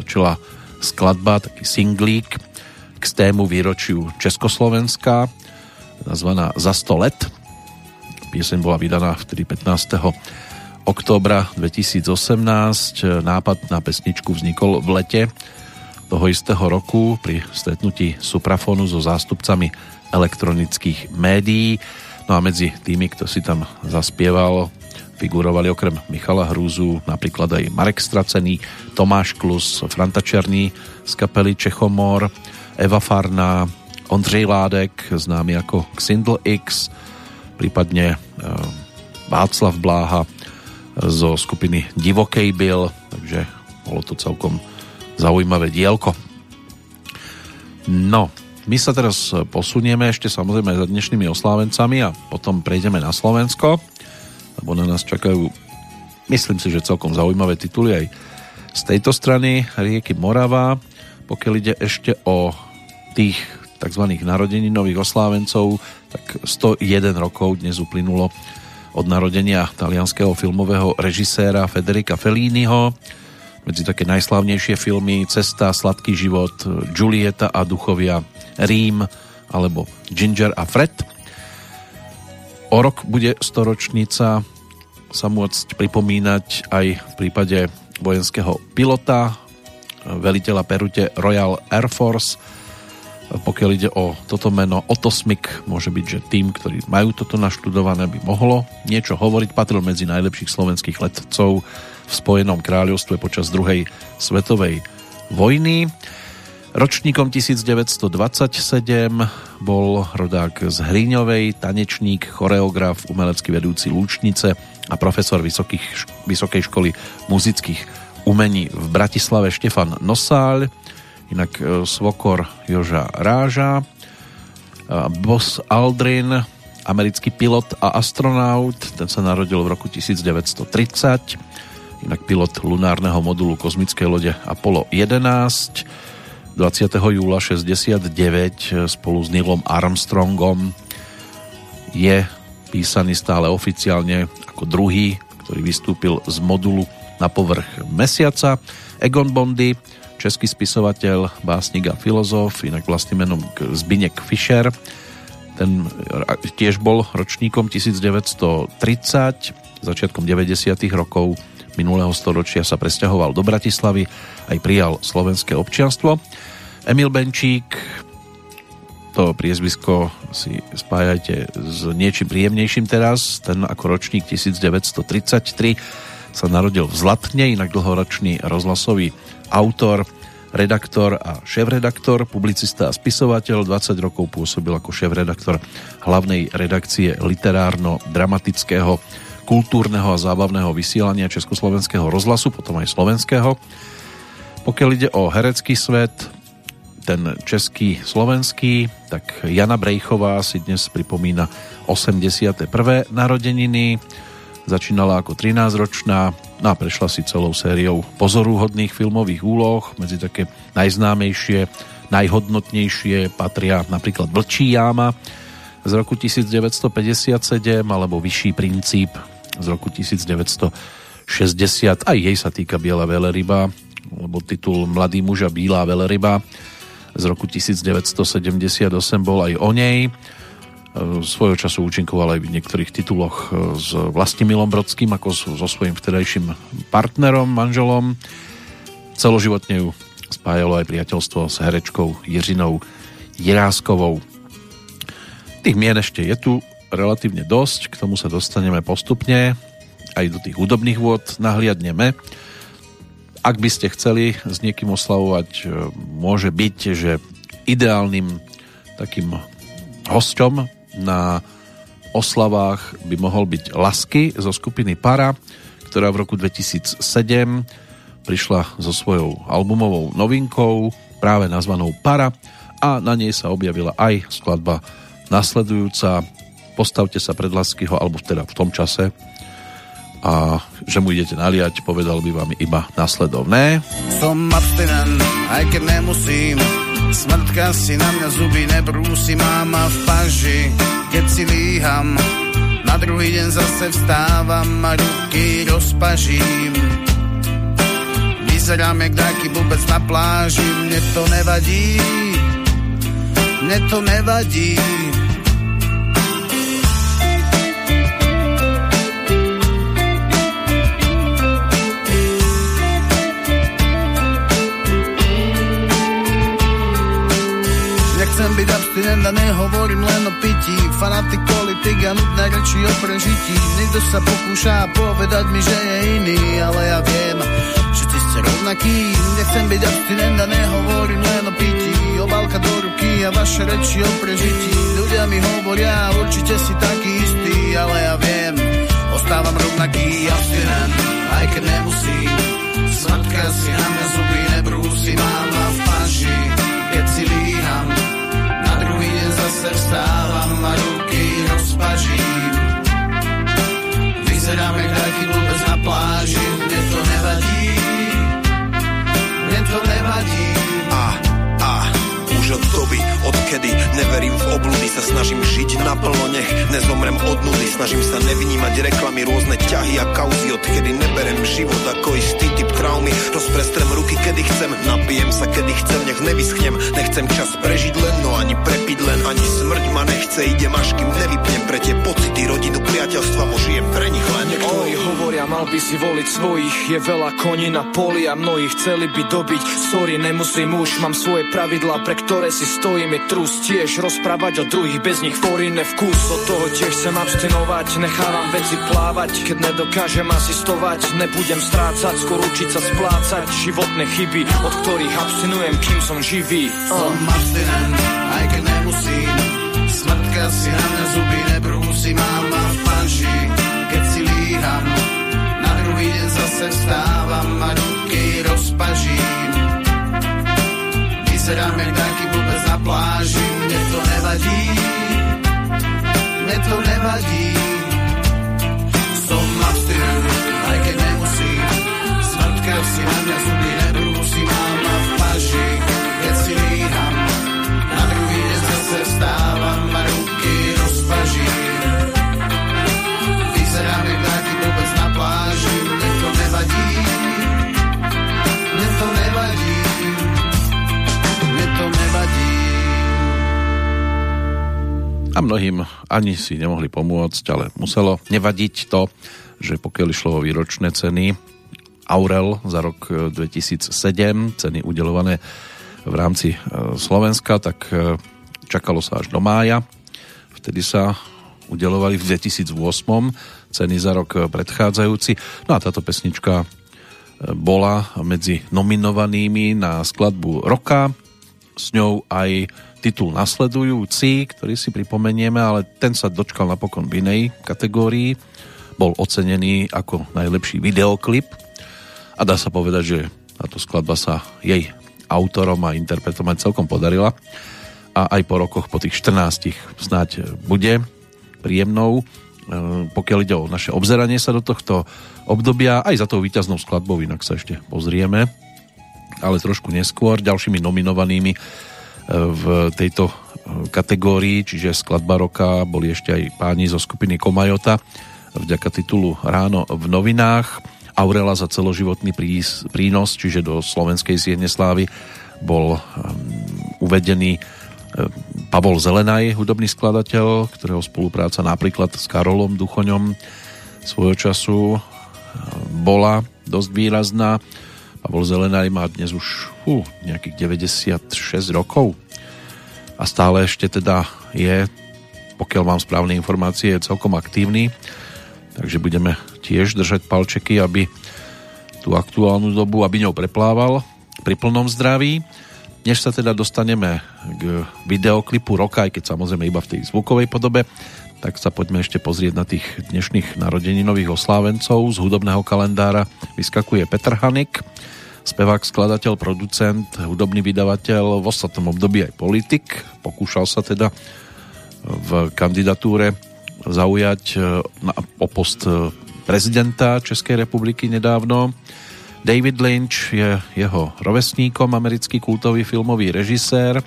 točila skladba, taký singlík k tému výročiu Československa nazvaná Za 100 let. Pieseň bola vydaná vtedy 15. októbra 2018. Nápad na pesničku vznikol v lete toho istého roku pri stretnutí Suprafonu so zástupcami elektronických médií. No a medzi tými, kto si tam zaspieval, figurovali okrem Michala Hrúzu napríklad aj Marek Stracený, Tomáš Klus, Franta Černý z kapely Čechomor, Eva Farná, Ondřej Ládek, známy ako Xindl X, prípadne e, Václav Bláha zo skupiny Divokej byl, takže bolo to celkom zaujímavé dielko. No, my sa teraz posunieme ešte samozrejme za dnešnými oslávencami a potom prejdeme na Slovensko, lebo na nás čakajú, myslím si, že celkom zaujímavé tituly aj z tejto strany rieky Morava. Pokiaľ ide ešte o tých tzv. narodeninových oslávencov, tak 101 rokov dnes uplynulo od narodenia talianského filmového režiséra Federica Felliniho, medzi také najslavnejšie filmy Cesta, Sladký život, Julieta a duchovia, Rím alebo Ginger a Fred. O rok bude storočnica sa môcť pripomínať aj v prípade vojenského pilota, veliteľa Perute Royal Air Force. Pokiaľ ide o toto meno, Otosmik môže byť, že tým, ktorí majú toto naštudované, by mohlo niečo hovoriť. Patril medzi najlepších slovenských letcov v Spojenom kráľovstve počas druhej svetovej vojny. Ročníkom 1927 bol rodák z Hriňovej, tanečník, choreograf, umelecký vedúci Lúčnice a profesor vysokých, Vysokej školy muzických umení v Bratislave Štefan Nosáľ, inak e, svokor Joža Ráža, Bos Aldrin, americký pilot a astronaut, ten sa narodil v roku 1930, inak pilot lunárneho modulu kozmickej lode Apollo 11. 20. júla 69 spolu s Neilom Armstrongom je písaný stále oficiálne ako druhý, ktorý vystúpil z modulu na povrch mesiaca. Egon Bondy, český spisovateľ, básnik a filozof, inak vlastným menom Zbinek Fischer. Ten tiež bol ročníkom 1930, začiatkom 90. rokov minulého storočia sa presťahoval do Bratislavy, aj prijal slovenské občianstvo. Emil Benčík, to priezvisko si spájajte s niečím príjemnejším teraz, ten ako ročník 1933 sa narodil v Zlatne, inak dlhoročný rozhlasový autor, redaktor a šéf-redaktor, publicista a spisovateľ. 20 rokov pôsobil ako šéf-redaktor hlavnej redakcie literárno-dramatického kultúrneho a zábavného vysielania Československého rozhlasu, potom aj slovenského. Pokiaľ ide o herecký svet, ten český, slovenský, tak Jana Brejchová si dnes pripomína 81. narodeniny. Začínala ako 13-ročná no a prešla si celou sériou pozorúhodných filmových úloh. Medzi také najznámejšie, najhodnotnejšie patria napríklad Vlčí jáma z roku 1957 alebo Vyšší princíp z roku 1960. Aj jej sa týka Biela veleryba, lebo titul Mladý muž a Bílá veleryba z roku 1978 bol aj o nej. Svojho času účinkoval aj v niektorých tituloch s Vlastimilom Brodským ako so svojím vtedajším partnerom, manželom. Celoživotne ju spájalo aj priateľstvo s herečkou Jiřinou Jiráskovou. Tých mien ešte je tu relatívne dosť, k tomu sa dostaneme postupne, aj do tých hudobných vôd nahliadneme. Ak by ste chceli s niekým oslavovať, e, môže byť, že ideálnym takým hosťom na oslavách by mohol byť Lasky zo skupiny Para, ktorá v roku 2007 prišla so svojou albumovou novinkou, práve nazvanou Para a na nej sa objavila aj skladba nasledujúca. Postavte sa pred Laskyho, alebo teda v tom čase. A že mu idete naliať, povedal by vám iba nasledovné. Som abstinent, aj keď nemusím, smrtka si na mňa zuby nebrúsi, máma v paži, keď si líham, na druhý deň zase vstávam a ruky rozpažím. Vyzerám jak taký bubec na pláži, mne to nevadí, mne to nevadí. Byť abstinent a nehovorím len o pití. Fanatik, politik a nudné reči o prežití. Niekto sa pokúša povedať mi, že je iný Ale ja viem, všetci ste rovnakí Nechcem byť abstinent a nehovorím len o pití. Obálka do ruky a vaše reči o prežití. Ľudia mi hovoria, určite si taký istý Ale ja viem, ostávam rovnaký abstinent Aj keď nemusím. Sladká si na mňa zuby nebrúsi Máma v paži, zase vstávam a ruky rozpažím. Vyzerám jak na pláži, mne to nevadí, od doby, odkedy neverím v obludy, sa snažím žiť naplno, nech nezomrem od nudy, snažím sa nevnímať reklamy, rôzne ťahy a kauzy, odkedy neberem život ako istý typ traumy, rozprestrem ruky, kedy chcem, napijem sa, kedy chcem, nech nevyschnem, nechcem čas prežiť len, no ani prepiť len, ani smrť ma nechce, idem až kým nevypnem pre tie pocity, rodinu, priateľstva, možijem pre nich len. Niektorí oh. hovoria, mal by si voliť svojich, je veľa koní na poli a mnohí chceli by dobiť, sorry, nemusím už, mám svoje pravidlá, pre ktoré si stojím, je trus tiež rozprávať o druhých, bez nich forine vkus, od toho tiež chcem abstinovať, nechávam veci plávať, keď nedokážem asistovať, nebudem strácať, skôr učiť sa splácať životné chyby, od ktorých abstinujem, kým som živý. Som abstinent, aj keď nemusím, smrtka si na mňa zuby nebrúsi, mám ma v panži, keď si líham, na druhý deň zase vstávam a ruky rozpažím. Vyzerám jak taký pláži, mne to nevadí, mne to nevadí. Som abstinent, aj keď nemusím, smrtka si na mňa zuby a mnohým ani si nemohli pomôcť, ale muselo nevadiť to, že pokiaľ išlo o výročné ceny Aurel za rok 2007, ceny udelované v rámci Slovenska, tak čakalo sa až do mája. Vtedy sa udelovali v 2008 ceny za rok predchádzajúci. No a táto pesnička bola medzi nominovanými na skladbu roka. S ňou aj titul nasledujúci, ktorý si pripomenieme, ale ten sa dočkal napokon v inej kategórii. Bol ocenený ako najlepší videoklip. A dá sa povedať, že táto skladba sa jej autorom a interpretom aj celkom podarila. A aj po rokoch, po tých 14 snáď bude príjemnou. Eh, pokiaľ ide o naše obzeranie sa do tohto obdobia, aj za tou víťaznou skladbou, inak sa ešte pozrieme, ale trošku neskôr ďalšími nominovanými v tejto eh, kategórii, čiže skladba roka, boli ešte aj páni zo skupiny Komajota vďaka titulu Ráno v novinách. Aurela za celoživotný prínos, čiže do slovenskej siene slávy bol uvedený Pavol Zelenaj, hudobný skladateľ, ktorého spolupráca napríklad s Karolom Duchoňom svojho času e, bola dosť výrazná. Pavol Zelenaj má dnes už fú, nejakých 96 rokov a stále ešte teda je, pokiaľ mám správne informácie, je celkom aktívny. Takže budeme tiež držať palčeky, aby tú aktuálnu dobu, aby ňou preplával pri plnom zdraví. Než sa teda dostaneme k videoklipu roka, aj keď samozrejme iba v tej zvukovej podobe, tak sa poďme ešte pozrieť na tých dnešných narodeninových oslávencov. Z hudobného kalendára vyskakuje Petr Hanik, spevák, skladateľ, producent, hudobný vydavateľ, v ostatnom období aj politik. Pokúšal sa teda v kandidatúre zaujať eh, na, o eh, prezidenta Českej republiky nedávno. David Lynch je jeho rovesníkom, americký kultový filmový režisér,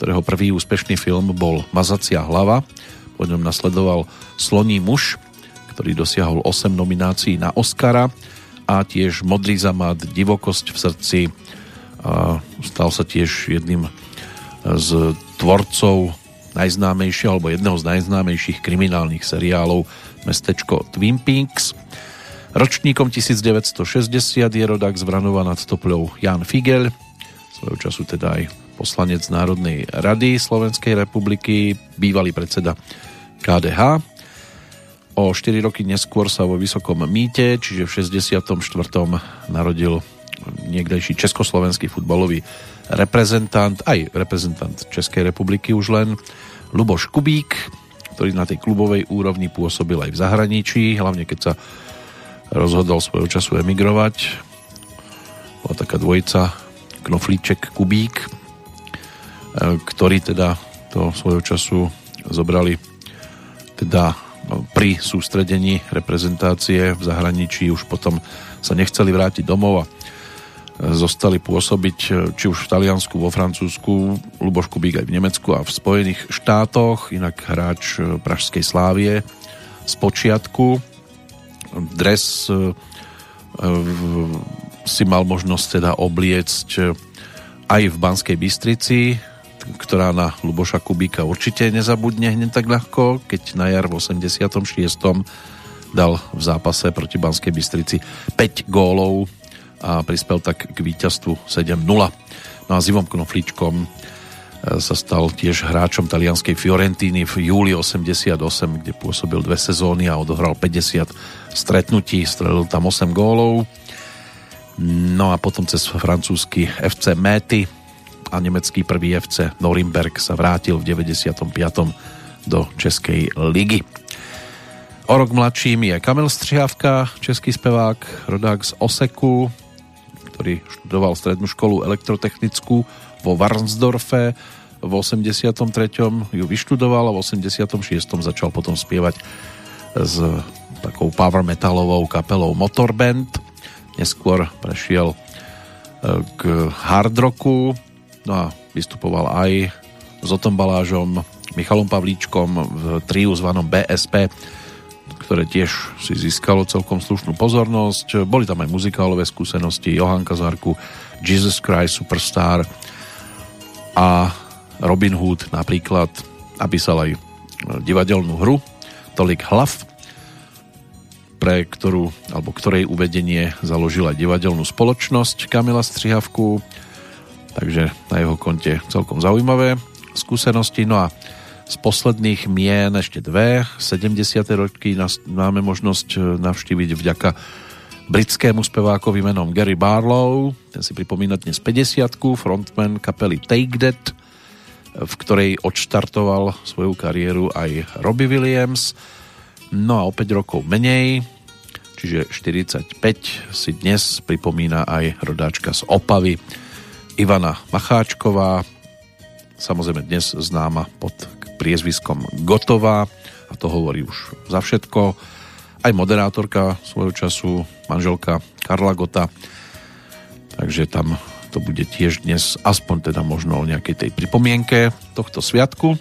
ktorého prvý úspešný film bol Mazacia hlava. Po ňom nasledoval Sloní muž, ktorý dosiahol 8 nominácií na Oscara a tiež Modrý zamad, Divokosť v srdci. A stal sa tiež jedným z tvorcov najznámejšieho alebo jedného z najznámejších kriminálnych seriálov Mestečko Twin Peaks – Ročníkom 1960 je rodák z Vranova nad Topľou Jan Figel, svojho času teda aj poslanec Národnej rady Slovenskej republiky, bývalý predseda KDH. O 4 roky neskôr sa vo Vysokom mýte, čiže v 64. narodil niekdejší československý futbalový reprezentant, aj reprezentant Českej republiky už len, Luboš Kubík, ktorý na tej klubovej úrovni pôsobil aj v zahraničí, hlavne keď sa rozhodol svojho času emigrovať. Bola taká dvojica Knoflíček Kubík, e, ktorí teda to svojho času zobrali teda pri sústredení reprezentácie v zahraničí už potom sa nechceli vrátiť domov a zostali pôsobiť či už v Taliansku, vo Francúzsku, Luboš Kubík aj v Nemecku a v Spojených štátoch, inak hráč Pražskej Slávie z počiatku. Dres e, e, si mal možnosť teda obliecť aj v Banskej Bystrici, ktorá na Luboša Kubíka určite nezabudne hneď tak ľahko, keď na jar v 86. dal v zápase proti Banskej Bystrici 5 gólov a prispel tak k víťazstvu 7-0. No a s Ivom Knoflíčkom sa stal tiež hráčom talianskej Fiorentíny v júli 88, kde pôsobil dve sezóny a odohral 50 stretnutí, strelil tam 8 gólov. No a potom cez francúzsky FC Méty a nemecký prvý FC Norimberg sa vrátil v 95. do Českej ligy. O rok mladším je Kamil Střihavka, český spevák, rodák z Oseku, ktorý študoval strednú školu elektrotechnickú vo Varnsdorfe v 83. ju vyštudoval a v 86. začal potom spievať s takou power metalovou kapelou Motorband. Neskôr prešiel e, k hard rocku, no a vystupoval aj s Otom Balážom, Michalom Pavlíčkom v triu zvanom BSP, ktoré tiež si získalo celkom slušnú pozornosť. Boli tam aj muzikálové skúsenosti Johan Kazarku, Jesus Christ Superstar a Robin Hood napríklad napísal aj divadelnú hru Tolik hlav, pre ktorú, alebo ktorej uvedenie založila divadelnú spoločnosť Kamila Strihavku, takže na jeho konte celkom zaujímavé skúsenosti. No a z posledných mien ešte dve, 70. roky máme možnosť e, navštíviť vďaka britskému spevákovi menom Gary Barlow, ten si pripomína dnes 50 frontman kapely Take That, v ktorej odštartoval svoju kariéru aj Robbie Williams. No a o 5 rokov menej, čiže 45, si dnes pripomína aj rodáčka z Opavy, Ivana Macháčková, samozrejme dnes známa pod priezviskom Gotová a to hovorí už za všetko aj moderátorka svojho času, manželka Karla Gota. Takže tam to bude tiež dnes aspoň teda možno o nejakej tej pripomienke tohto sviatku.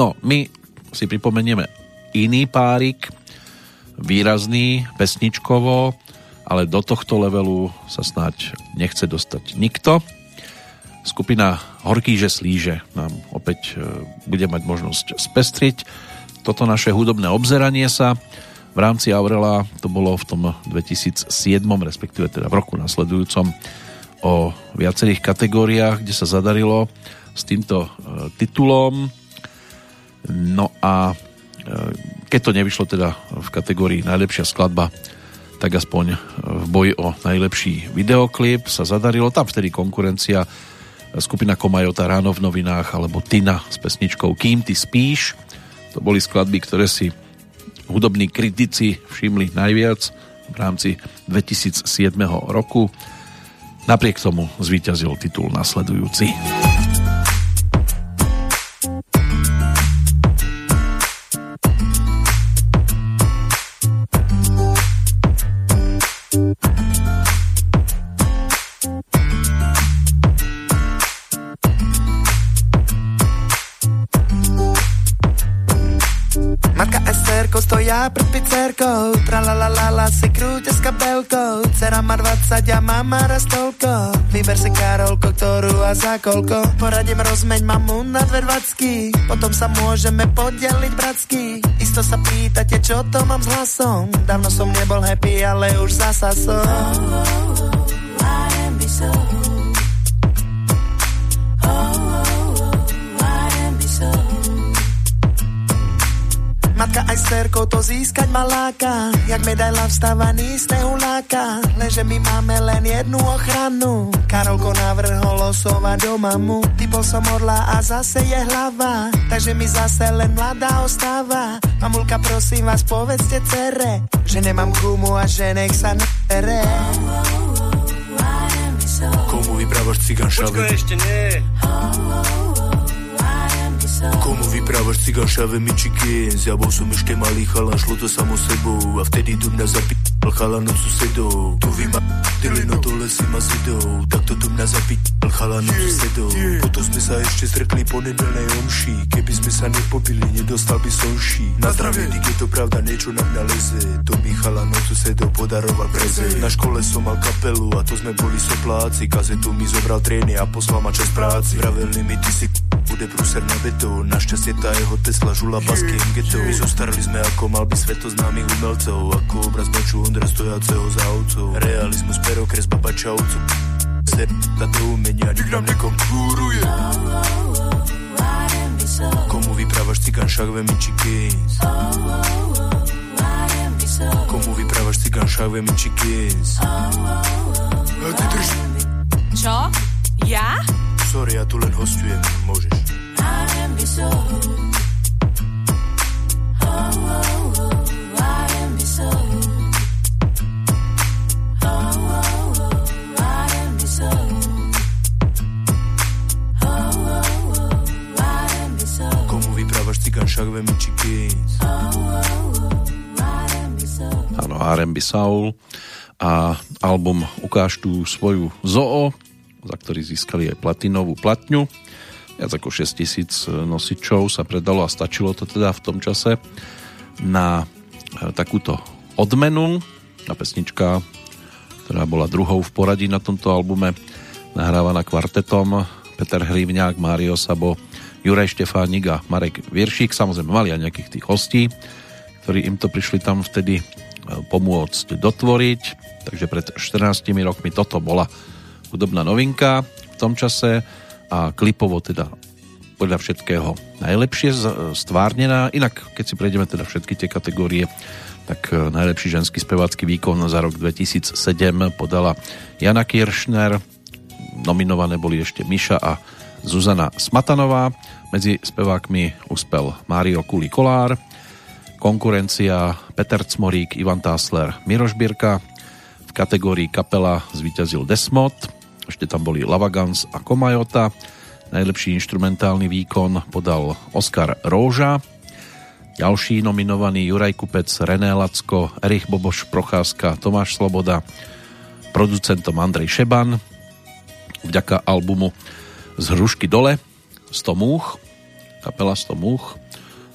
No, my si pripomenieme iný párik, výrazný, pesničkovo, ale do tohto levelu sa snáď nechce dostať nikto. Skupina Horký, že slíže nám opäť e, bude mať možnosť spestriť toto naše hudobné obzeranie sa v rámci Aurela to bolo v tom 2007, respektíve teda v roku nasledujúcom o viacerých kategóriách, kde sa zadarilo s týmto e, titulom. No a e, keď to nevyšlo teda v kategórii najlepšia skladba, tak aspoň v boji o najlepší videoklip sa zadarilo. Tam vtedy konkurencia skupina Komajota ráno v novinách alebo Tina s pesničkou Kým ty spíš. To boli skladby, ktoré si hudobní kritici všimli najviac v rámci 2007 roku. Napriek tomu zvíťazil titul nasledujúci. Stoja pred pizzerkou, la si krúte s kabelkou, dcera má 20 a mama raz toľko, vyber si Karolko, ktorú a za koľko, poradím rozmeň mamu na dve dvacky, potom sa môžeme podeliť bratsky, isto sa pýtate, čo to mám s hlasom, dávno som nebol happy, ale už zasa som. Oh, oh, oh, so Matka aj s cerkou to získať maláka, jak medaila vstávaný z tehuláka. Leže my máme len jednu ochranu, Karolko navrhol osova do mamu. Typol som orla a zase je hlava, takže mi zase len mladá ostáva. Mamulka, prosím vás, povedzte cere, že nemám gumu a že nech sa nere. Komu vyprávaš cigán? Počkaj, ešte nie. Komu vyprávaš mičikins Ja bol som ešte malý chalan, šlo to samo sebou. A vtedy do mňa zapítal chalanov susedov. Tu vy ma dili, no dole si ma zidou. Takto do mňa zapítal chalanov susedov. Potom sme sa ešte stretli po nedelnej omši. Keby sme sa nepobili, nedostal by som ší Na zdravie, je to pravda, niečo na mňa leze. To mi chalanov susedov podaroval prezent. Na škole som mal kapelu a to sme boli sopláci. Kazetu mi zobral trény a poslal ma čas práci. Vraveli mi, ty si bude prúser na beto. Našťastie tá jeho Tesla žula basky geto My zostarali sme ako mal by sveto známych umelcov Ako obraz baču Ondra stojaceho za ovcov. Realizmus, pero kresba bačavcu Ser to umenia, nik nám nekom kúruje Komu vyprávaš cigán šakve Michi Kings Komu vyprávaš cigán šakve Michi Kings A Čo? Ja? Sorry, ja tu len hostujem, môžeš. Komu vyprávaš cigán šakve či Áno, R&B Soul. A album Ukáž tú svoju zoo za ktorý získali aj platinovú platňu. Viac ako 6 tisíc nosičov sa predalo a stačilo to teda v tom čase na e, takúto odmenu. A pesnička, ktorá bola druhou v poradí na tomto albume, nahrávaná kvartetom Peter Hrivňák, Mário Sabo, Juraj Štefánik a Marek Vieršík. Samozrejme mali aj nejakých tých hostí, ktorí im to prišli tam vtedy e, pomôcť dotvoriť. Takže pred 14 rokmi toto bola hudobná novinka v tom čase a klipovo teda podľa všetkého najlepšie stvárnená. Inak, keď si prejdeme teda všetky tie kategórie, tak e, najlepší ženský spevácky výkon za rok 2007 podala Jana Kiršner, nominované boli ešte Miša a Zuzana Smatanová, medzi spevákmi uspel Mário Kuli Kolár, konkurencia Peter Cmorík, Ivan Tásler, Miroš Birka, kategórii kapela zvíťazil Desmod, ešte tam boli Lavagans a Komajota, najlepší instrumentálny výkon podal Oskar Róža, ďalší nominovaný Juraj Kupec, René Lacko, Erich Boboš Procházka, Tomáš Sloboda, producentom Andrej Šeban. Vďaka albumu Z hrušky dole 100 múch, kapela 100 múch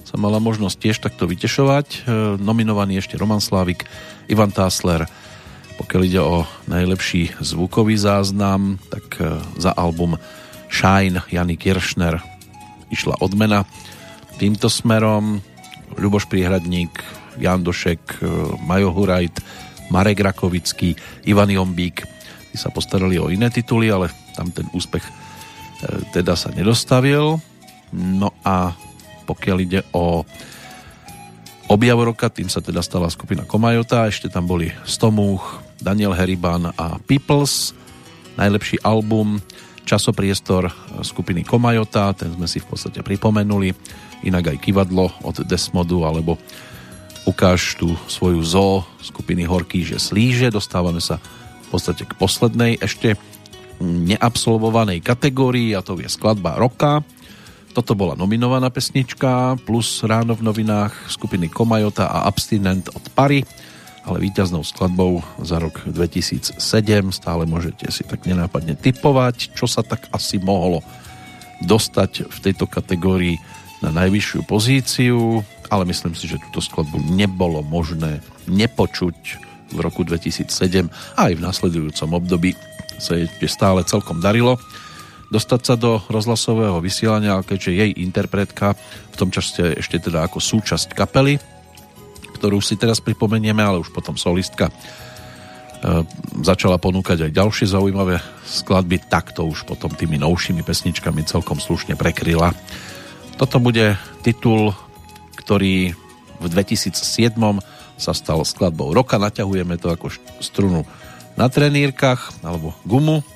sa mala možnosť tiež takto vytešovať. E, nominovaný ešte Roman Slávik, Ivan Tásler, pokiaľ ide o najlepší zvukový záznam, tak e, za album Shine Jany Kiršner išla odmena týmto smerom Ľuboš Priehradník, Jan Došek, e, Majo Hurajt, Marek Rakovický, Ivan Jombík. Tí sa postarali o iné tituly, ale tam ten úspech e, teda sa nedostavil. No a pokiaľ ide o objav roka, tým sa teda stala skupina Komajota, ešte tam boli Stomúch, Daniel Heriban a Peoples, najlepší album, časopriestor skupiny Komajota, ten sme si v podstate pripomenuli inak aj kivadlo od Desmodu, alebo ukáž tú svoju zo skupiny Horký, že slíže. Dostávame sa v podstate k poslednej ešte neabsolvovanej kategórii a to je skladba roka. Toto bola nominovaná pesnička plus ráno v novinách skupiny Komajota a Abstinent od Pary, ale víťaznou skladbou za rok 2007 stále môžete si tak nenápadne typovať, čo sa tak asi mohlo dostať v tejto kategórii na najvyššiu pozíciu, ale myslím si, že túto skladbu nebolo možné nepočuť v roku 2007 a aj v nasledujúcom období sa ešte stále celkom darilo dostať sa do rozhlasového vysielania, keďže jej interpretka v tom časte ešte teda ako súčasť kapely, ktorú si teraz pripomenieme, ale už potom solistka e, začala ponúkať aj ďalšie zaujímavé skladby, tak to už potom tými novšími pesničkami celkom slušne prekryla toto bude titul, ktorý v 2007 sa stal skladbou roka. Naťahujeme to ako strunu na trenírkach alebo gumu.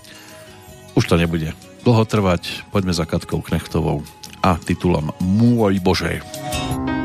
Už to nebude dlho trvať. Poďme za Katkou Knechtovou a titulom Môj Bože. náš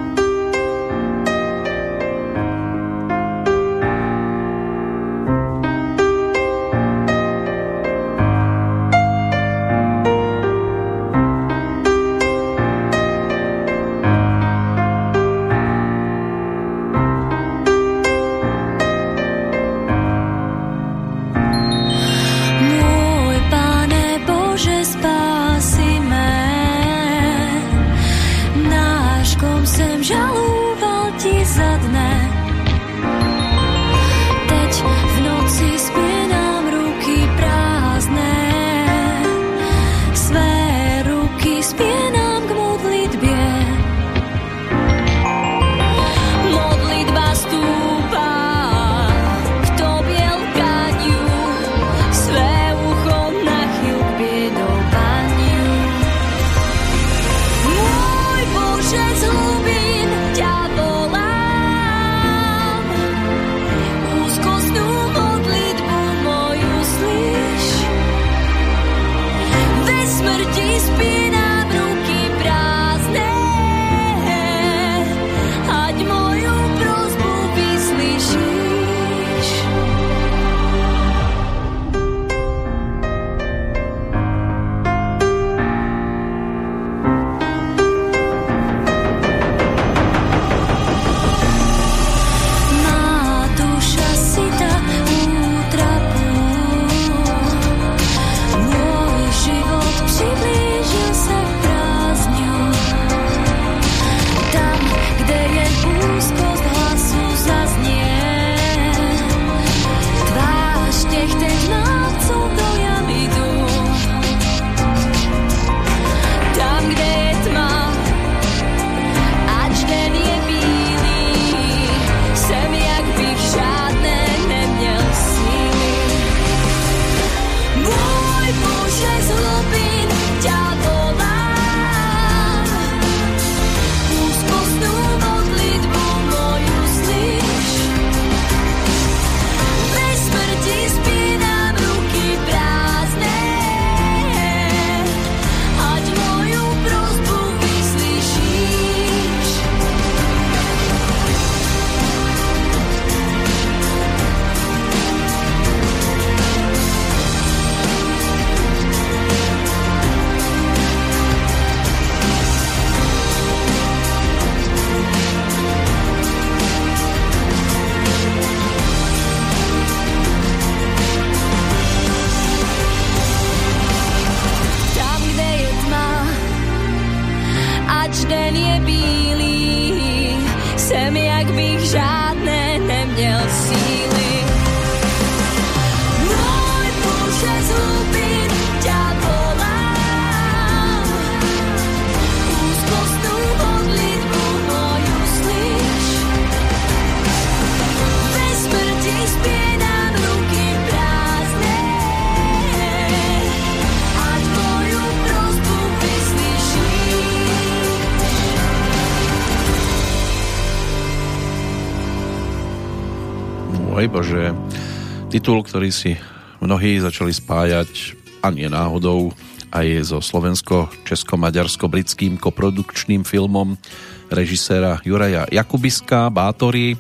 titul, ktorý si mnohí začali spájať a nie náhodou aj so slovensko-česko-maďarsko-britským koprodukčným filmom režiséra Juraja Jakubiska Bátory,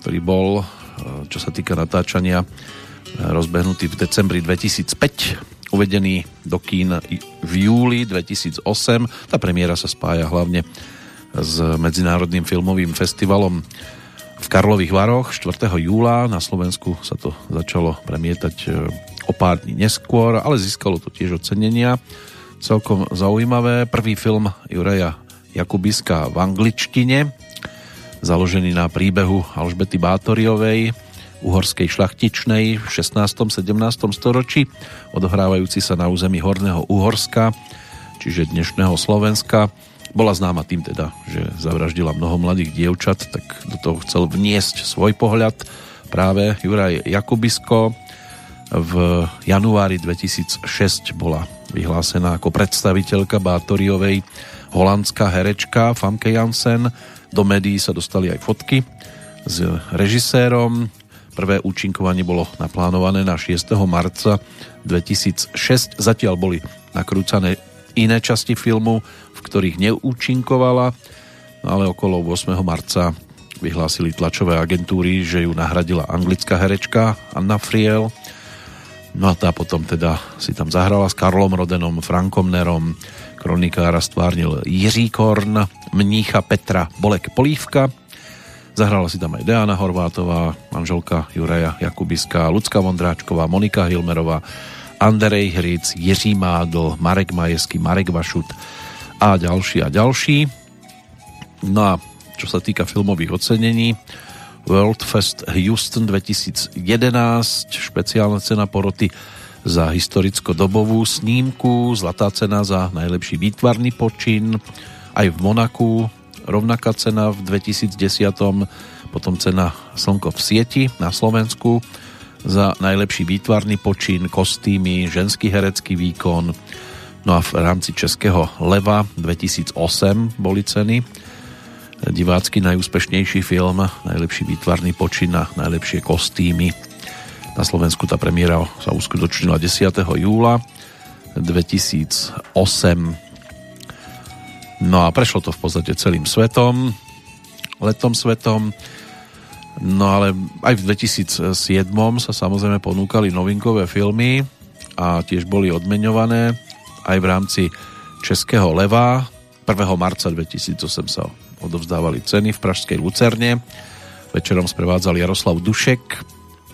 ktorý bol, čo sa týka natáčania, rozbehnutý v decembri 2005, uvedený do kín v júli 2008. Tá premiéra sa spája hlavne s Medzinárodným filmovým festivalom v Karlových Varoch 4. júla. Na Slovensku sa to začalo premietať e, o pár dní neskôr, ale získalo to tiež ocenenia. Celkom zaujímavé. Prvý film Juraja Jakubiska v angličtine, založený na príbehu Alžbety Bátoriovej, uhorskej šlachtičnej v 16. 17. storočí, odohrávajúci sa na území Horného Uhorska, čiže dnešného Slovenska bola známa tým teda, že zavraždila mnoho mladých dievčat, tak do toho chcel vniesť svoj pohľad práve Juraj Jakubisko. V januári 2006 bola vyhlásená ako predstaviteľka Bátoriovej holandská herečka Famke Jansen. Do médií sa dostali aj fotky s režisérom. Prvé účinkovanie bolo naplánované na 6. marca 2006. Zatiaľ boli nakrúcané iné časti filmu, v ktorých neúčinkovala, ale okolo 8. marca vyhlásili tlačové agentúry, že ju nahradila anglická herečka Anna Friel. No a tá potom teda si tam zahrala s Karlom Rodenom, Frankom Nerom, kronikára stvárnil Jiří Korn, mnícha Petra Bolek Polívka, Zahrala si tam aj Deana Horvátová, manželka Juraja Jakubiska, Lucka Vondráčková, Monika Hilmerová, Andrej Hric, Jiří Mádl, Marek Majesky, Marek Vašut a ďalší a ďalší. No a čo sa týka filmových ocenení, World Fest Houston 2011, špeciálna cena poroty za historicko-dobovú snímku, zlatá cena za najlepší výtvarný počin, aj v Monaku rovnaká cena v 2010, potom cena Slnko v sieti na Slovensku, za najlepší výtvarný počin, kostýmy, ženský herecký výkon. No a v rámci Českého leva 2008 boli ceny. Divácky najúspešnejší film, najlepší výtvarný počin a najlepšie kostýmy. Na Slovensku tá premiéra sa uskutočnila 10. júla 2008. No a prešlo to v podstate celým svetom, letom svetom. No ale aj v 2007 sa samozrejme ponúkali novinkové filmy a tiež boli odmeňované aj v rámci Českého leva. 1. marca 2008 sa odovzdávali ceny v Pražskej Lucerne. Večerom sprevádzal Jaroslav Dušek.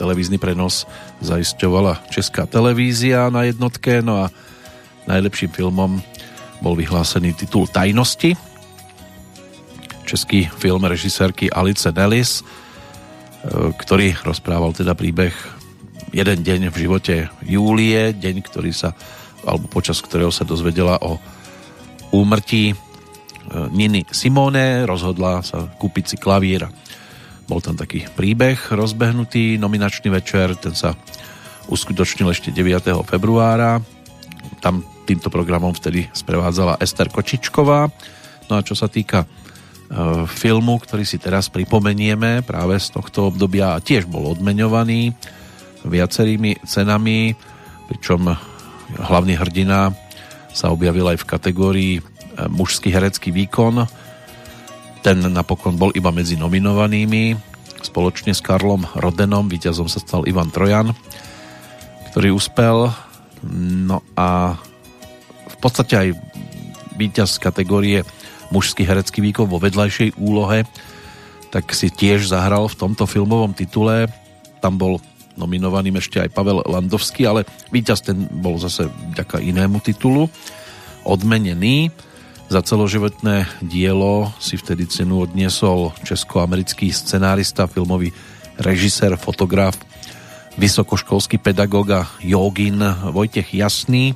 Televízny prenos zaisťovala Česká televízia na jednotke. No a najlepším filmom bol vyhlásený titul Tajnosti. Český film režisérky Alice Nellis ktorý rozprával teda príbeh jeden deň v živote Júlie, deň, ktorý sa, alebo počas ktorého sa dozvedela o úmrtí e, Niny Simone, rozhodla sa kúpiť si klavír. Bol tam taký príbeh rozbehnutý, nominačný večer, ten sa uskutočnil ešte 9. februára. Tam týmto programom vtedy sprevádzala Ester Kočičková. No a čo sa týka E, filmu, ktorý si teraz pripomenieme práve z tohto obdobia a tiež bol odmeňovaný viacerými cenami, pričom hlavný hrdina sa objavil aj v kategórii e, mužský herecký výkon. Ten napokon bol iba medzi nominovanými. Spoločne s Karlom Rodenom víťazom sa stal Ivan Trojan, ktorý uspel. No a v podstate aj víťaz kategórie mužský herecký výkon vo vedľajšej úlohe, tak si tiež zahral v tomto filmovom titule. Tam bol nominovaným ešte aj Pavel Landovský, ale víťaz ten bol zase vďaka inému titulu. Odmenený za celoživotné dielo si vtedy cenu odniesol česko-americký scenárista, filmový režisér, fotograf, vysokoškolský pedagóg a jogin Vojtech Jasný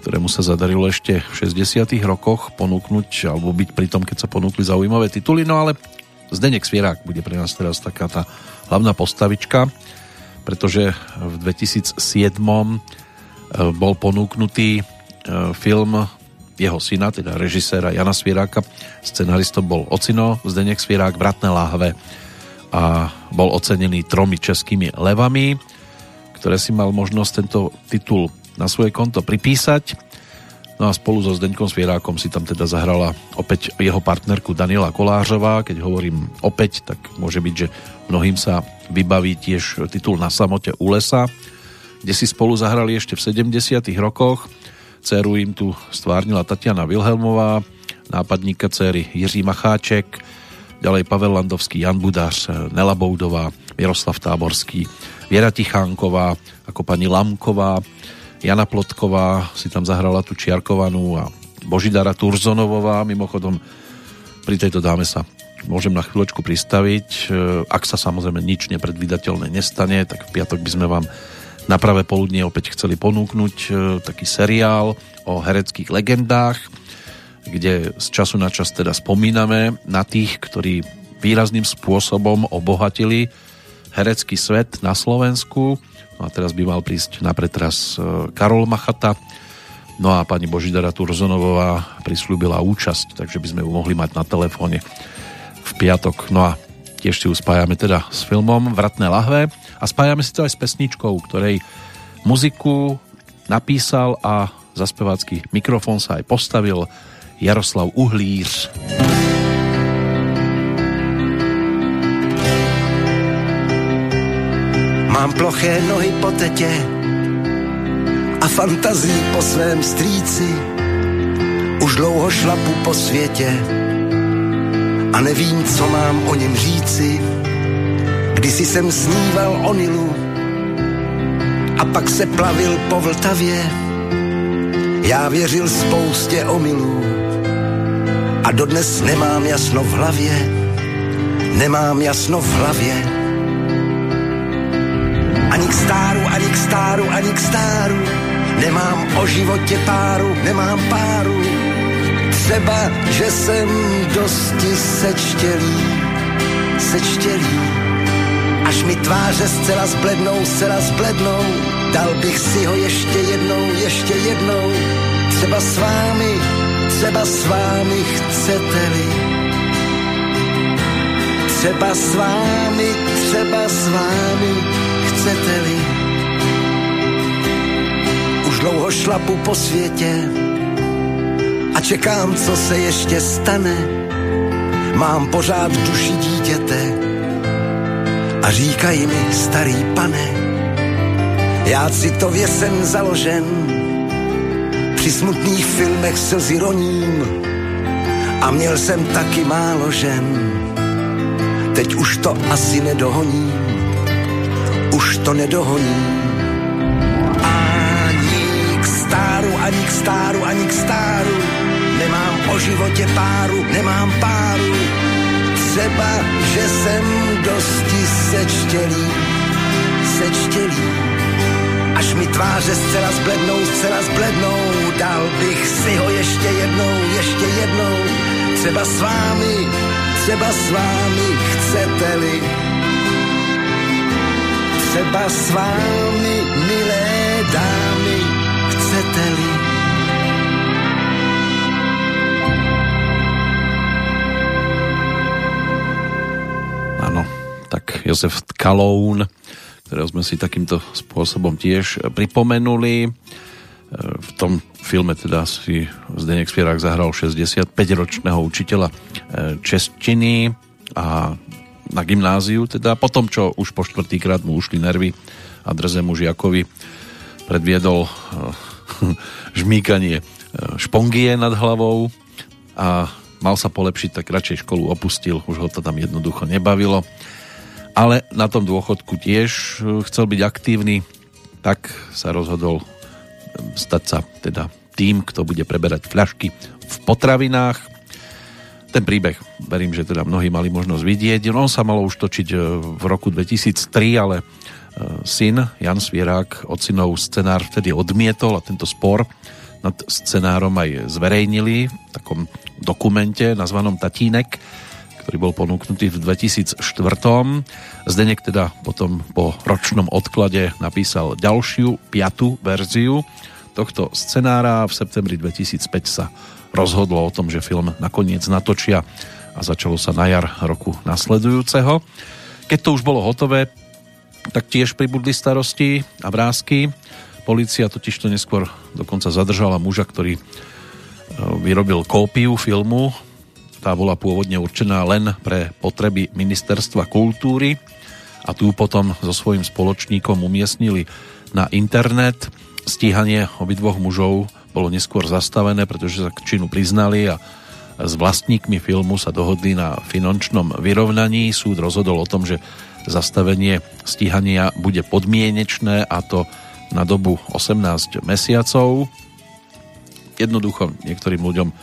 ktorému sa zadarilo ešte v 60 rokoch ponúknuť alebo byť pri tom, keď sa ponúkli zaujímavé tituly, no ale Zdenek Svierák bude pre nás teraz taká tá hlavná postavička, pretože v 2007 e, bol ponúknutý e, film jeho syna, teda režiséra Jana Svieráka. Scenaristom bol Ocino, Zdenek Svierák, Bratné láhve a bol ocenený tromi českými levami, ktoré si mal možnosť tento titul na svoje konto pripísať. No a spolu so Zdeňkom Svierákom si tam teda zahrala opäť jeho partnerku Daniela Kolářová. Keď hovorím opäť, tak môže byť, že mnohým sa vybaví tiež titul Na samote u lesa, kde si spolu zahrali ešte v 70 rokoch. Céru im tu stvárnila Tatiana Vilhelmová, nápadníka céry Jiří Macháček, ďalej Pavel Landovský, Jan Budář, Nela Boudová, Miroslav Táborský, Viera Tichánková, ako pani Lamková, Jana Plotková si tam zahrala tú Čiarkovanú a Božidara Turzonovová, mimochodom pri tejto dáme sa môžem na chvíľočku pristaviť. E, ak sa samozrejme nič nepredvídateľné nestane, tak v piatok by sme vám na pravé poludnie opäť chceli ponúknuť e, taký seriál o hereckých legendách, kde z času na čas teda spomíname na tých, ktorí výrazným spôsobom obohatili herecký svet na Slovensku No a teraz by mal prísť na pretras e, Karol Machata. No a pani Božidara Turzonovová prislúbila účasť, takže by sme ju mohli mať na telefóne v piatok. No a tiež si ju spájame teda s filmom Vratné lahve a spájame si to aj s pesničkou, ktorej muziku napísal a za spevácky mikrofón sa aj postavil Jaroslav Uhlíř. Mám ploché nohy po tetě a fantazii po svém strýci. Už dlouho šlapu po světě a nevím, co mám o něm říci. Kdysi jsem sníval o Nilu a pak se plavil po Vltavě. Já věřil spoustě omylů a dodnes nemám jasno v hlavě. Nemám jasno v hlavě k stáru, ani k stáru, ani k stáru. Nemám o životě páru, nemám páru. Třeba, že jsem dosti sečtělý, sečtělý. Až mi tváře zcela zblednou, zcela zblednou, dal bych si ho ještě jednou, ještě jednou. Třeba s vámi, třeba s vámi chcete-li. Třeba s vámi, třeba s vámi chcete-li. Už dlouho šlapu po světě a čekám, co se ještě stane. Mám pořád v duši dítěte a říkají mi, starý pane, já citově jsem založen, při smutných filmech slzy roním a měl jsem taky málo žen. Teď už to asi nedohoním už to nedohoní. Ani k stáru, ani k stáru, ani k stáru, nemám o životě páru, nemám páru. Třeba, že jsem dosti sečtělý, sečtělý. Až mi tváře zcela zblednou, zcela zblednou, dal bych si ho ještě jednou, ještě jednou. Třeba s vámi, třeba s vámi chcete-li třeba s vámi, milé dámy, chcete-li. Áno, tak Jozef Kaloun, ktorého sme si takýmto spôsobom tiež pripomenuli. E, v tom filme teda si Zdeněk Spierák zahral 65-ročného učiteľa e, češtiny a na gymnáziu, teda po tom, čo už po štvrtýkrát mu ušli nervy a drzemu žiakovi predviedol eh, žmýkanie eh, špongie nad hlavou a mal sa polepšiť, tak radšej školu opustil, už ho to tam jednoducho nebavilo. Ale na tom dôchodku tiež eh, chcel byť aktívny, tak sa rozhodol stať sa teda tým, kto bude preberať fľašky v potravinách ten príbeh, verím, že teda mnohí mali možnosť vidieť. On sa malo už točiť e, v roku 2003, ale e, syn Jan Svierák ocinov scenár vtedy odmietol a tento spor nad scenárom aj zverejnili v takom dokumente nazvanom Tatínek, ktorý bol ponúknutý v 2004. Zdenek teda potom po ročnom odklade napísal ďalšiu, piatú verziu tohto scenára. V septembri 2005 sa rozhodlo o tom, že film nakoniec natočia a začalo sa na jar roku nasledujúceho. Keď to už bolo hotové, tak tiež pribudli starosti a vrázky. Polícia totiž to neskôr dokonca zadržala muža, ktorý e, vyrobil kópiu filmu. Tá bola pôvodne určená len pre potreby ministerstva kultúry a tu potom so svojím spoločníkom umiestnili na internet. Stíhanie obidvoch mužov bolo neskôr zastavené, pretože sa k činu priznali a s vlastníkmi filmu sa dohodli na finančnom vyrovnaní. Súd rozhodol o tom, že zastavenie stíhania bude podmienečné a to na dobu 18 mesiacov. Jednoducho niektorým ľuďom e,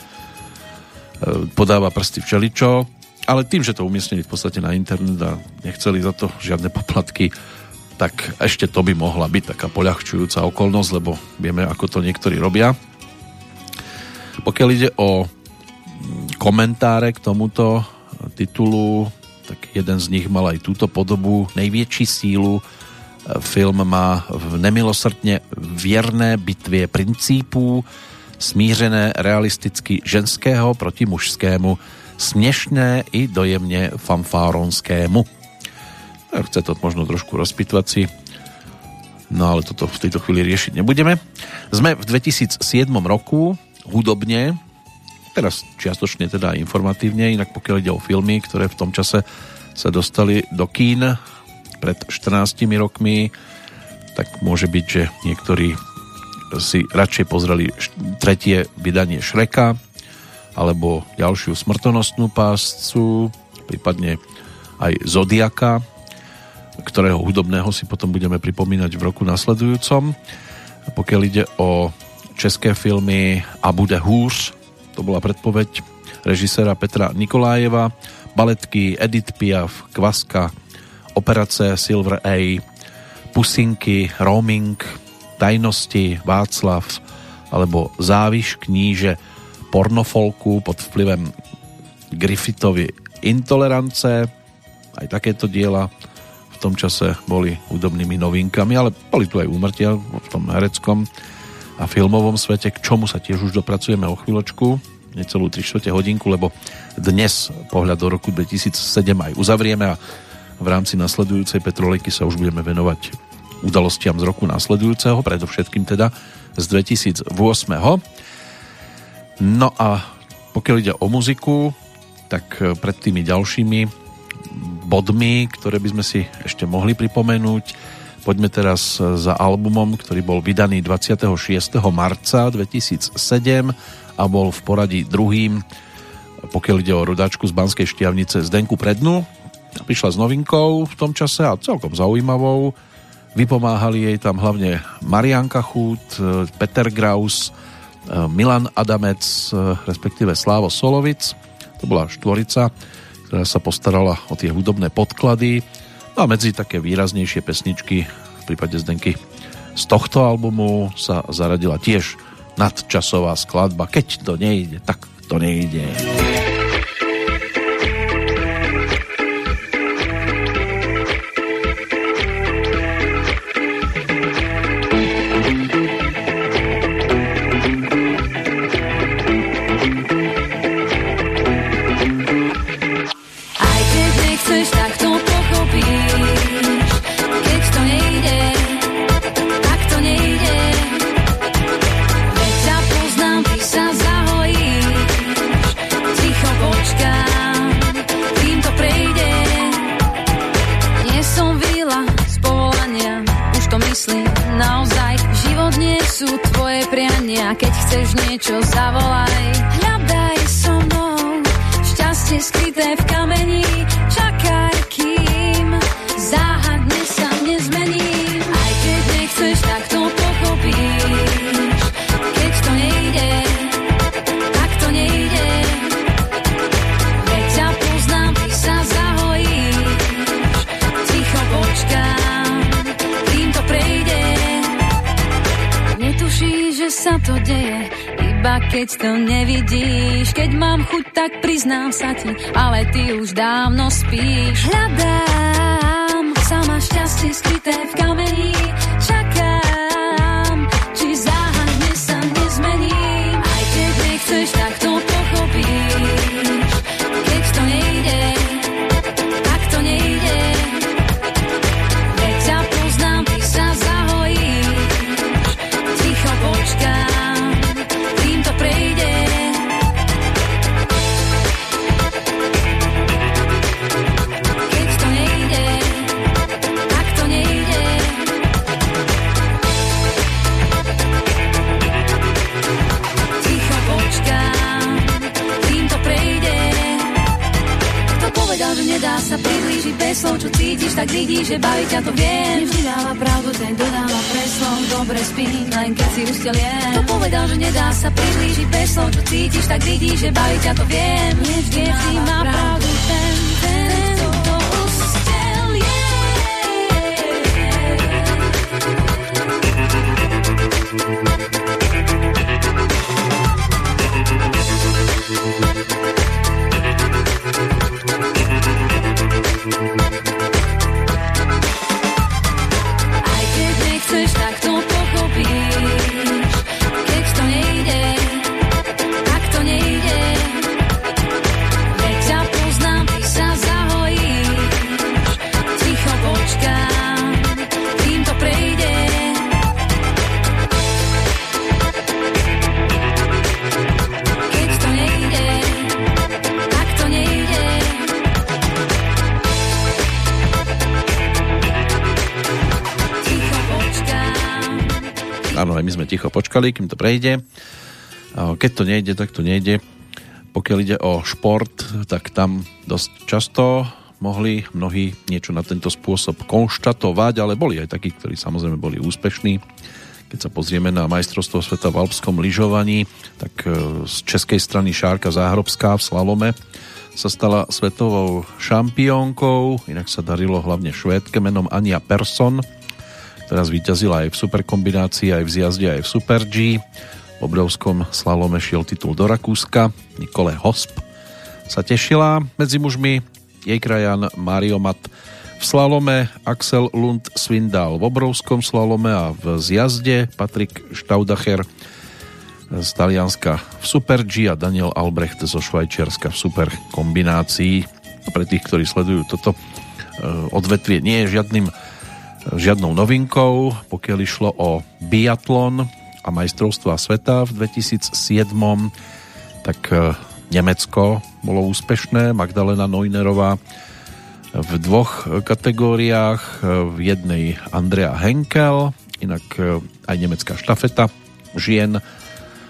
podáva prsty všeličo, ale tým, že to umiestnili v podstate na internet a nechceli za to žiadne poplatky, tak ešte to by mohla byť taká poľahčujúca okolnosť, lebo vieme, ako to niektorí robia. Pokiaľ ide o komentáre k tomuto titulu, tak jeden z nich mal aj túto podobu. Největší sílu film má v nemilosrdne vierné bitvie princípů, smířené realisticky ženského proti mužskému, směšné i dojemne fanfáronskému. Chce to možno trošku rozpitvať si, no ale toto v tejto chvíli riešiť nebudeme. Sme v 2007 roku, hudobne, teraz čiastočne teda informatívne, inak pokiaľ ide o filmy, ktoré v tom čase sa dostali do kín pred 14 rokmi, tak môže byť, že niektorí si radšej pozreli tretie vydanie Šreka alebo ďalšiu smrtonostnú páscu, prípadne aj Zodiaka, ktorého hudobného si potom budeme pripomínať v roku nasledujúcom. Pokiaľ ide o české filmy A bude hůř, to bola predpoveď režisera Petra Nikolájeva, baletky Edith Piaf, Kvaska, Operace Silver A, Pusinky, Roaming, Tajnosti, Václav alebo Záviš kníže pornofolku pod vplyvem Griffithovy intolerance. Aj takéto diela v tom čase boli údobnými novinkami, ale boli tu aj úmrtia v tom hereckom a filmovom svete, k čomu sa tiež už dopracujeme o chvíľočku, necelú 3 čtvrte hodinku, lebo dnes pohľad do roku 2007 aj uzavrieme a v rámci nasledujúcej Petroliky sa už budeme venovať udalostiam z roku nasledujúceho, predovšetkým teda z 2008. No a pokiaľ ide o muziku, tak pred tými ďalšími bodmi, ktoré by sme si ešte mohli pripomenúť, Poďme teraz za albumom, ktorý bol vydaný 26. marca 2007 a bol v poradí druhým, pokiaľ ide o rodačku z Banskej Štiavnice Zdenku Prednu. Prišla s novinkou v tom čase a celkom zaujímavou. Vypomáhali jej tam hlavne Marianka Chút, Peter Graus, Milan Adamec, respektíve Slávo Solovic. To bola štvorica, ktorá sa postarala o tie hudobné podklady No a medzi také výraznejšie pesničky v prípade Zdenky z tohto albumu sa zaradila tiež nadčasová skladba Keď to nejde, tak to nejde. keď to Eu sabo. Nevidíš. Keď mám chuť, tak priznám sa ti Ale ty už dávno spíš. Hľadám sama šťastie skryté v kamení Čakám, či záhadne sa nezmení Aj keď nechceš, tak to že baví ťa to viem. Vždy dáva pravdu, ten dodáva preslov, dobre spí, len keď si usteliem. To povedal, že nedá sa priblížiť bez slov, čo cítiš, tak vidíš, že baví ťa to viem. Vždy má pravdu, ten, ustelie. Aj keď nechceš, tak to pochopíš. My sme ticho počkali, kým to prejde. Keď to nejde, tak to nejde. Pokiaľ ide o šport, tak tam dosť často mohli mnohí niečo na tento spôsob konštatovať, ale boli aj takí, ktorí samozrejme boli úspešní. Keď sa pozrieme na majstrovstvo sveta v alpskom lyžovaní, tak e, z českej strany Šárka Záhrobská v slalome sa stala svetovou šampiónkou, inak sa darilo hlavne švédke menom Ania Persson, ktorá zvíťazila aj v superkombinácii, aj v zjazde, aj v Super G. V obrovskom slalome šiel titul do Rakúska. Nikole Hosp sa tešila. Medzi mužmi jej krajan Mario Mat v slalome, Axel Lund Svindal v obrovskom slalome a v zjazde Patrik Staudacher z Talianska v Super G a Daniel Albrecht zo Švajčiarska v super kombinácii. Pre tých, ktorí sledujú toto e, odvetvie, nie je žiadnym žiadnou novinkou, pokiaľ išlo o biatlon a majstrovstva sveta v 2007, tak e, Nemecko bolo úspešné, Magdalena Neunerová v dvoch kategóriách, e, v jednej Andrea Henkel, inak e, aj nemecká štafeta žien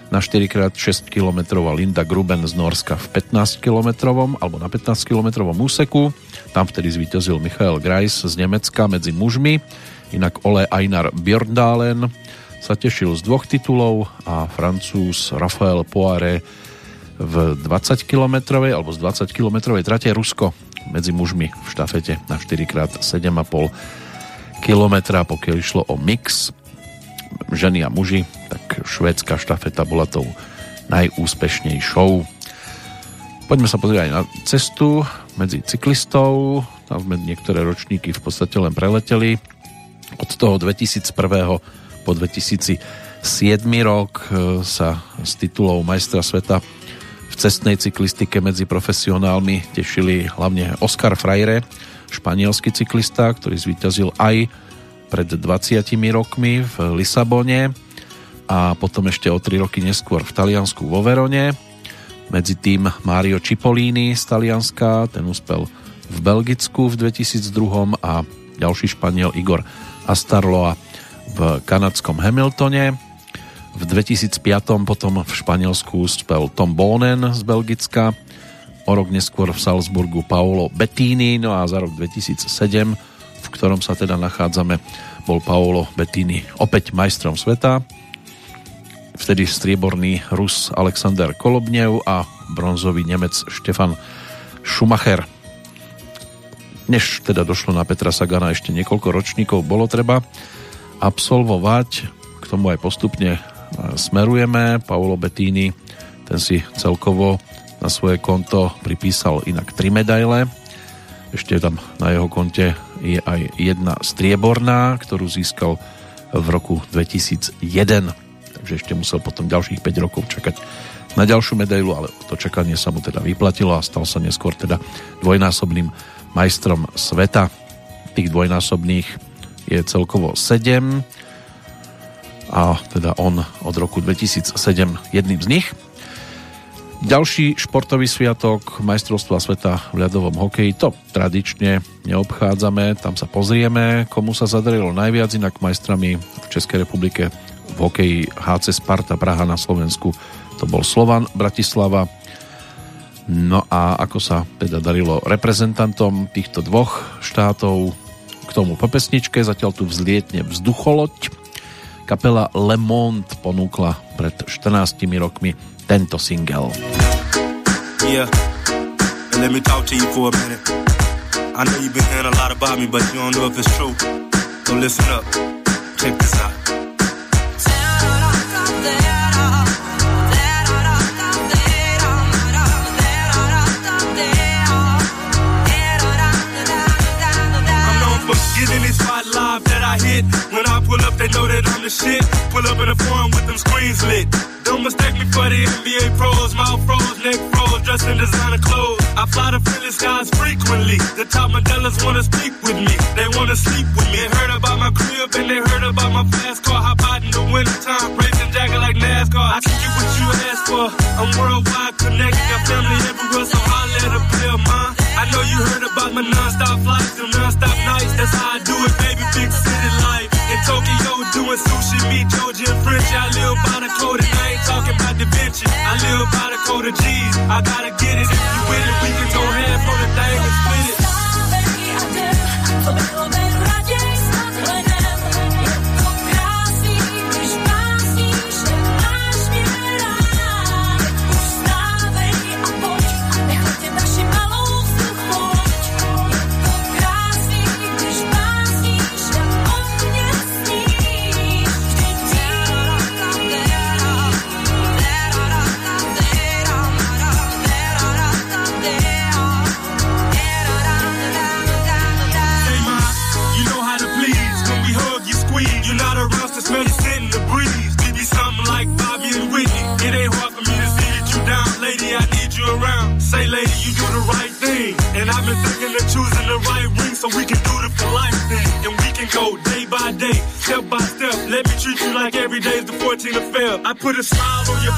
na 4x6 km Linda Gruben z Norska v 15 km alebo na 15 km úseku. Tam vtedy zvíťazil Michael Greis z Nemecka medzi mužmi, inak Ole Einar Björndalen sa tešil z dvoch titulov a Francúz Rafael Poiré v 20 km alebo z 20 km trate Rusko medzi mužmi v štafete na 4x7,5 km, pokiaľ išlo o mix ženy a muži, tak švédska štafeta bola tou najúspešnejšou. Poďme sa pozrieť aj na cestu medzi cyklistov. Tam sme niektoré ročníky v podstate len preleteli. Od toho 2001. po 2007 rok e, sa z titulov majstra sveta v cestnej cyklistike medzi profesionálmi tešili hlavne Oscar Freire, španielský cyklista, ktorý zvíťazil aj pred 20 rokmi v Lisabone a potom ešte o 3 roky neskôr v Taliansku vo Verone. Medzi tým Mario Cipollini z Talianska, ten uspel v Belgicku v 2002 a ďalší Španiel Igor Astarloa v kanadskom Hamiltone. V 2005 potom v Španielsku uspel Tom Bonen z Belgicka, o rok neskôr v Salzburgu Paolo Bettini, no a za rok 2007 v ktorom sa teda nachádzame, bol Paolo Bettini opäť majstrom sveta. Vtedy strieborný Rus Alexander Kolobnev a bronzový Nemec Štefan Schumacher. Než teda došlo na Petra Sagana ešte niekoľko ročníkov, bolo treba absolvovať, k tomu aj postupne e, smerujeme. Paolo Bettini, ten si celkovo na svoje konto pripísal inak tri medaile. Ešte tam na jeho konte je aj jedna strieborná, ktorú získal v roku 2001. Takže ešte musel potom ďalších 5 rokov čakať na ďalšiu medailu, ale to čakanie sa mu teda vyplatilo a stal sa neskôr teda dvojnásobným majstrom sveta. Tých dvojnásobných je celkovo 7 a teda on od roku 2007 jedným z nich. Ďalší športový sviatok majstrovstva sveta v ľadovom hokeji, to tradične neobchádzame, tam sa pozrieme, komu sa zadarilo najviac, inak majstrami v Českej republike v hokeji HC Sparta Praha na Slovensku to bol Slovan Bratislava. No a ako sa teda darilo reprezentantom týchto dvoch štátov k tomu po pesničke, zatiaľ tu vzlietne vzducholoď. Kapela Le Monde ponúkla pred 14 rokmi tento single. Yeah, and let me talk to you for a minute. I know you've been hearing a lot about me, but you don't know if it's true. So listen up. Check this out. I hit. When I pull up, they know that I'm the shit. Pull up in a foreign with them screens lit. Don't mistake me for the NBA pros. Mouth froze, neck froze, dressed in designer clothes. I fly to Philly skies frequently. The top modellas wanna speak with me. They wanna sleep with me. They heard about my crib and they heard about my fast car. Hop out in the wintertime, racing jacket like NASCAR. I can get what you asked for. I'm worldwide connected, got family everywhere, so holla at a pill, mine. I know you heard about my non-stop flights, them non-stop nights. That's how I do it, baby. Big city Tokyo, doing sushi, me, Georgia, French. I live by the code, and I ain't talking about Da Vinci. I live by the code of G's. I gotta get it. If you put a smile on your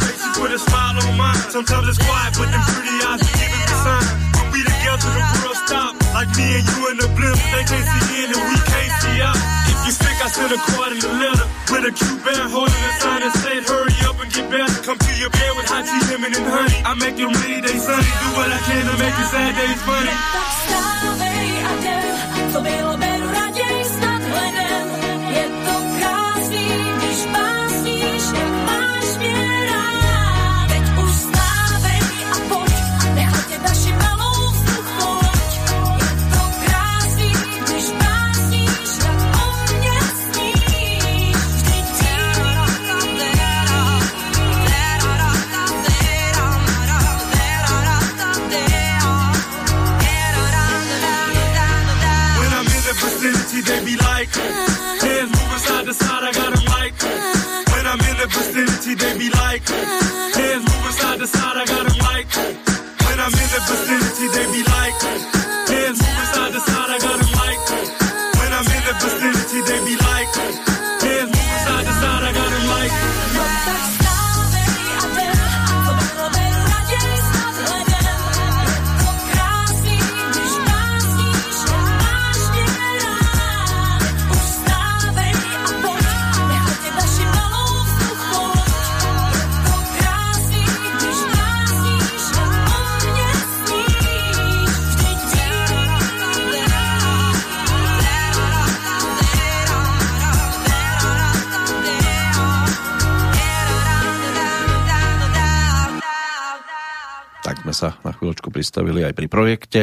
aj pri projekte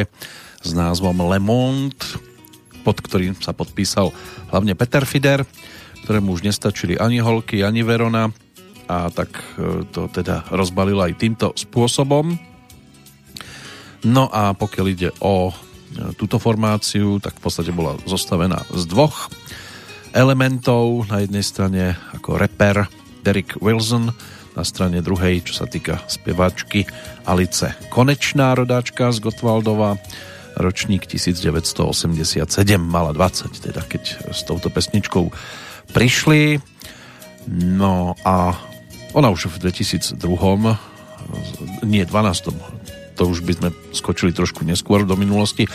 s názvom Le Monde, pod ktorým sa podpísal hlavne Peter Fider, ktorému už nestačili ani holky, ani Verona a tak e, to teda rozbalil aj týmto spôsobom. No a pokiaľ ide o e, túto formáciu, tak v podstate bola zostavená z dvoch elementov. Na jednej strane ako reper Derek Wilson, na strane druhej, čo sa týka speváčky Alice Konečná, rodáčka z Gotwaldova, ročník 1987, mala 20, teda keď s touto pesničkou prišli. No a ona už v 2002 nie 12 to už by sme skočili trošku neskôr do minulosti.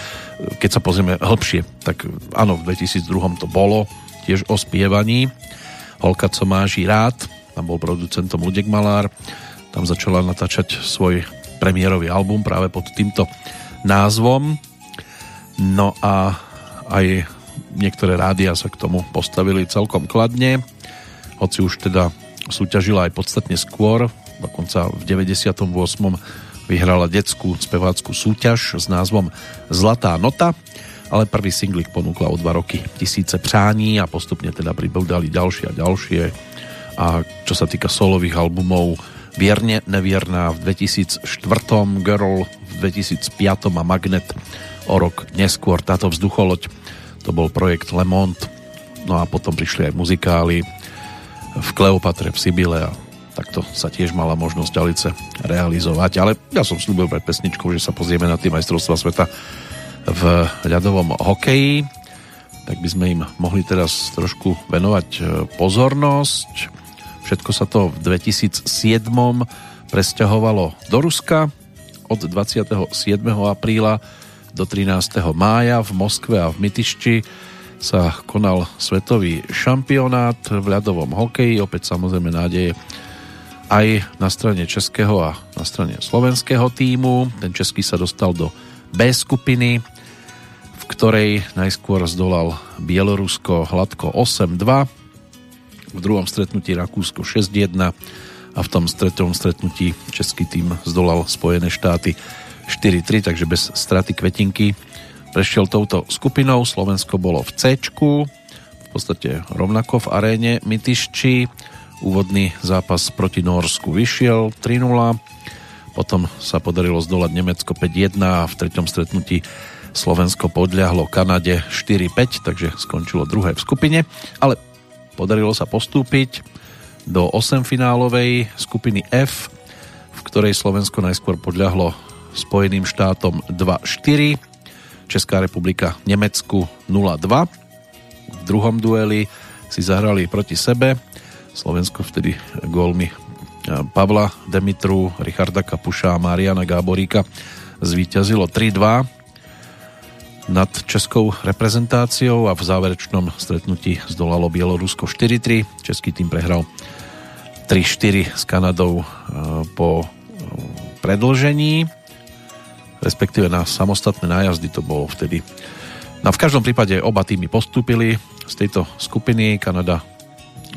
Keď sa pozrieme hĺbšie, tak áno, v 2002 to bolo tiež o spievaní. Holka, co máš rád, tam bol producentom Ludek Malár, tam začala natáčať svoj premiérový album práve pod týmto názvom. No a aj niektoré rádia sa k tomu postavili celkom kladne, hoci už teda súťažila aj podstatne skôr, dokonca v 98. vyhrala detskú spevácku súťaž s názvom Zlatá nota, ale prvý singlik ponúkla o dva roky Tisíce přání a postupne teda pribudali ďalšie a ďalšie a čo sa týka solových albumov Vierne nevierná v 2004, Girl v 2005 a Magnet o rok neskôr. Táto vzducholoď to bol projekt Le Monde, no a potom prišli aj muzikály v Kleopatre, v Sibile a takto sa tiež mala možnosť Alice realizovať. Ale ja som slúbil pred pesničkou, že sa pozrieme na tie majstrovstvá sveta v ľadovom hokeji. Tak by sme im mohli teraz trošku venovať e, pozornosť. Všetko sa to v 2007 presťahovalo do Ruska od 27. apríla do 13. mája v Moskve a v Mytišči sa konal svetový šampionát v ľadovom hokeji, opäť samozrejme nádeje aj na strane českého a na strane slovenského týmu. Ten český sa dostal do B skupiny, v ktorej najskôr zdolal Bielorusko hladko 8-2, v druhom stretnutí Rakúsko 6-1 a v tom stretom stretnutí český tým zdolal Spojené štáty 4-3, takže bez straty kvetinky prešiel touto skupinou. Slovensko bolo v C, v podstate rovnako v aréne Mytišči. Úvodný zápas proti Norsku vyšiel 3-0, potom sa podarilo zdolať Nemecko 5-1 a v treťom stretnutí Slovensko podľahlo Kanade 4-5, takže skončilo druhé v skupine, ale Podarilo sa postúpiť do 8 finálovej skupiny F, v ktorej Slovensko najskôr podľahlo Spojeným štátom 2-4, Česká republika Nemecku 0-2. V druhom dueli si zahrali proti sebe. Slovensko vtedy gólmi Pavla Demitru, Richarda Kapuša a Mariana Gáboríka zvíťazilo 3-2 nad českou reprezentáciou a v záverečnom stretnutí zdolalo Bielorusko 4-3. Český tým prehral 3-4 s Kanadou e, po e, predlžení, respektíve na samostatné nájazdy to bolo vtedy. No v každom prípade oba týmy postúpili z tejto skupiny. Kanada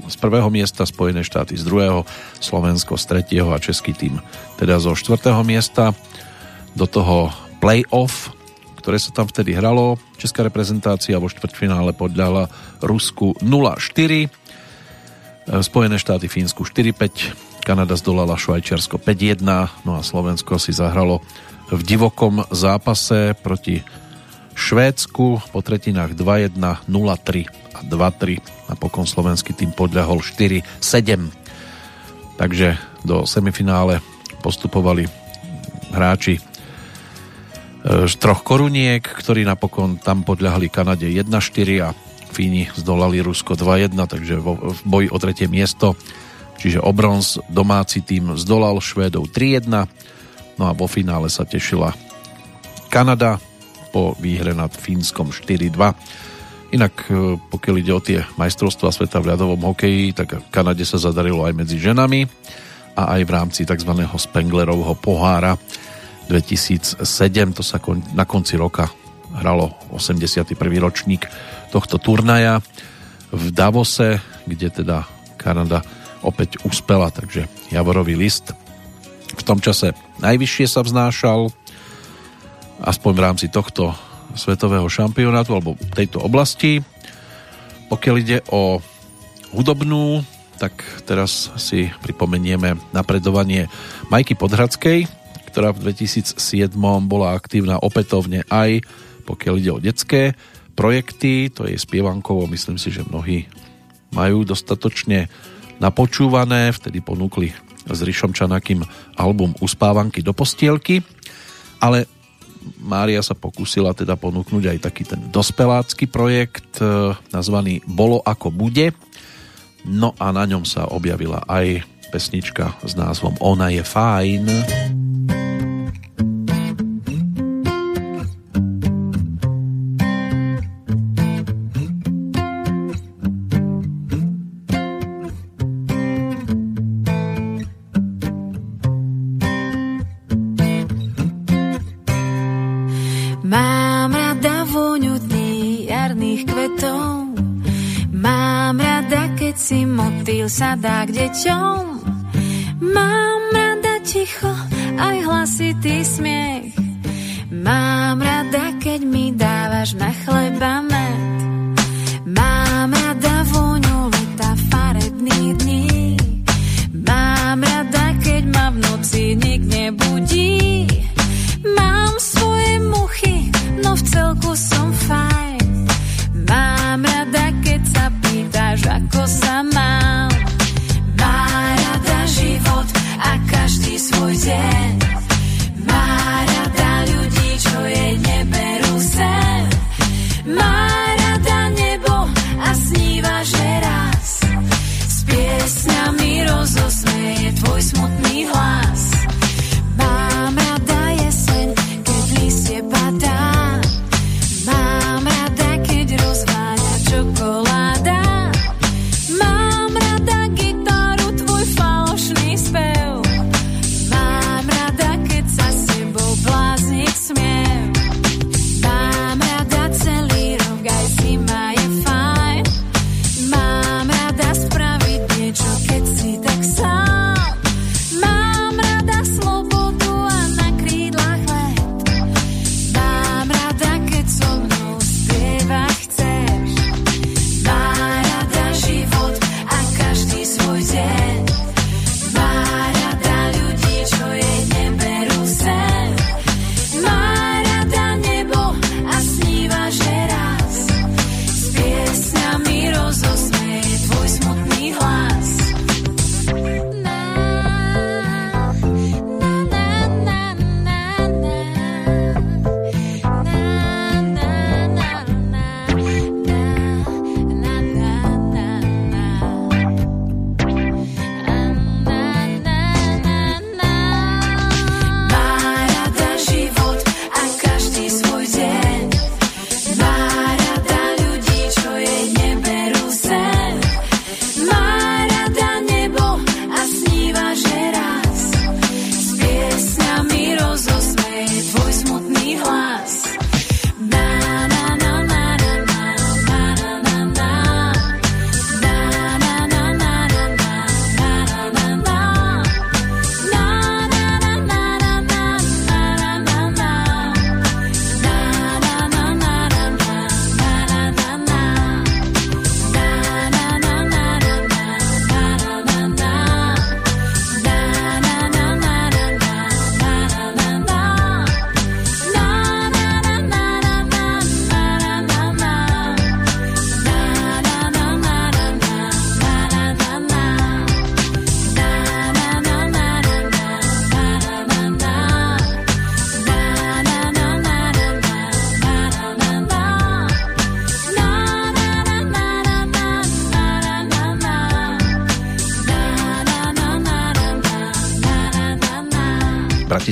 z prvého miesta, Spojené štáty z druhého, Slovensko z tretieho a český tým teda zo štvrtého miesta. Do toho play-off ktoré sa tam vtedy hralo. Česká reprezentácia vo štvrťfinále podľala Rusku 0-4, e, Spojené štáty Fínsku 4-5, Kanada zdolala Švajčiarsko 5-1, no a Slovensko si zahralo v divokom zápase proti Švédsku po tretinách 2-1, 0-3 a 2-3. Napokon slovenský tým podľahol 4-7. Takže do semifinále postupovali hráči troch koruniek, ktorí napokon tam podľahli Kanade 1-4 a Fíni zdolali Rusko 2-1, takže v boji o tretie miesto, čiže o bronz domáci tým zdolal Švédov 3-1, no a vo finále sa tešila Kanada po výhre nad Fínskom 4-2. Inak e, pokiaľ ide o tie majstrovstvá sveta v ľadovom hokeji, tak Kanade sa zadarilo aj medzi ženami a aj v rámci tzv. Spenglerovho pohára 2007, to sa kon, na konci roka hralo 81. ročník tohto turnaja v Davose, kde teda Kanada opäť uspela, takže Javorový list v tom čase najvyššie sa vznášal, aspoň v rámci tohto svetového šampionátu alebo tejto oblasti. Pokiaľ ide o hudobnú, tak teraz si pripomenieme napredovanie Majky Podhradskej, ktorá v 2007 bola aktívna opätovne aj pokiaľ ide o detské projekty, to je spievankovo, myslím si, že mnohí majú dostatočne napočúvané, vtedy ponúkli s Rišom Čanakým album Uspávanky do postielky, ale Mária sa pokúsila teda ponúknuť aj taký ten dospelácky projekt e, nazvaný Bolo ako bude, no a na ňom sa objavila aj pesnička s názvom Ona je fajn. Mám rada vôňu dní jarných kvetov, mám rada, keď si motýl sadá k deťom. masz na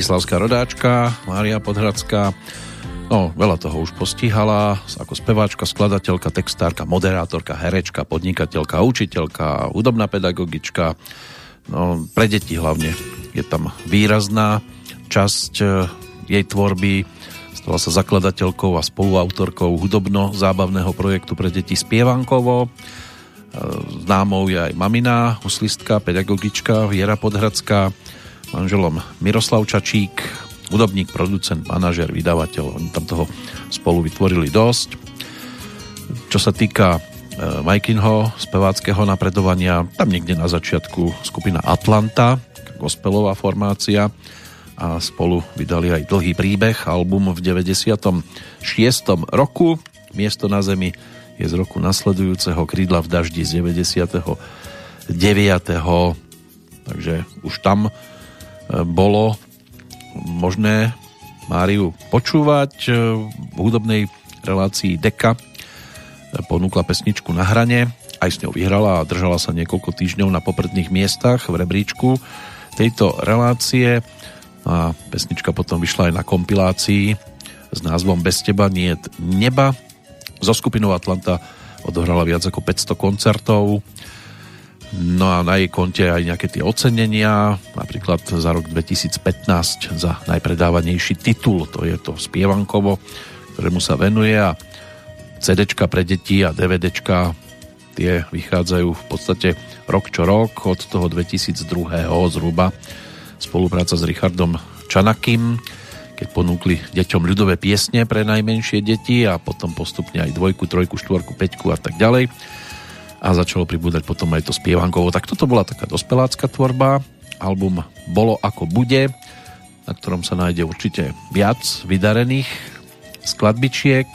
bratislavská rodáčka Mária Podhradská. No, veľa toho už postihala, ako speváčka, skladateľka, textárka, moderátorka, herečka, podnikateľka, učiteľka, hudobná pedagogička. No, pre deti hlavne je tam výrazná časť e, jej tvorby. Stala sa zakladateľkou a spoluautorkou hudobno-zábavného projektu pre deti Spievankovo. E, Známou je aj mamina, huslistka, pedagogička Viera Podhradská, manželom Miroslav Čačík, hudobník, producent, manažer, vydavateľ. Oni tam toho spolu vytvorili dosť. Čo sa týka e, Majkinho speváckého napredovania, tam niekde na začiatku skupina Atlanta, gospelová formácia a spolu vydali aj dlhý príbeh, album v 96. roku. Miesto na zemi je z roku nasledujúceho krídla v daždi z 99. Takže už tam bolo možné Máriu počúvať. V hudobnej relácii Deka ponúkla pesničku na hrane, aj s ňou vyhrala a držala sa niekoľko týždňov na popredných miestach v rebríčku tejto relácie. A pesnička potom vyšla aj na kompilácii s názvom Bez teba nie neba. Zo skupinou Atlanta odohrala viac ako 500 koncertov No a na jej konte aj nejaké tie ocenenia, napríklad za rok 2015 za najpredávanejší titul, to je to Spievankovo, ktorému sa venuje a CDčka pre deti a DVDčka tie vychádzajú v podstate rok čo rok, od toho 2002. zhruba spolupráca s Richardom Čanakým, keď ponúkli deťom ľudové piesne pre najmenšie deti a potom postupne aj dvojku, trojku, štvorku, peťku a tak ďalej. A začalo pribúdať potom aj to spievankovo. Tak toto bola taká dospelácka tvorba. Album Bolo ako bude, na ktorom sa nájde určite viac vydarených skladbičiek.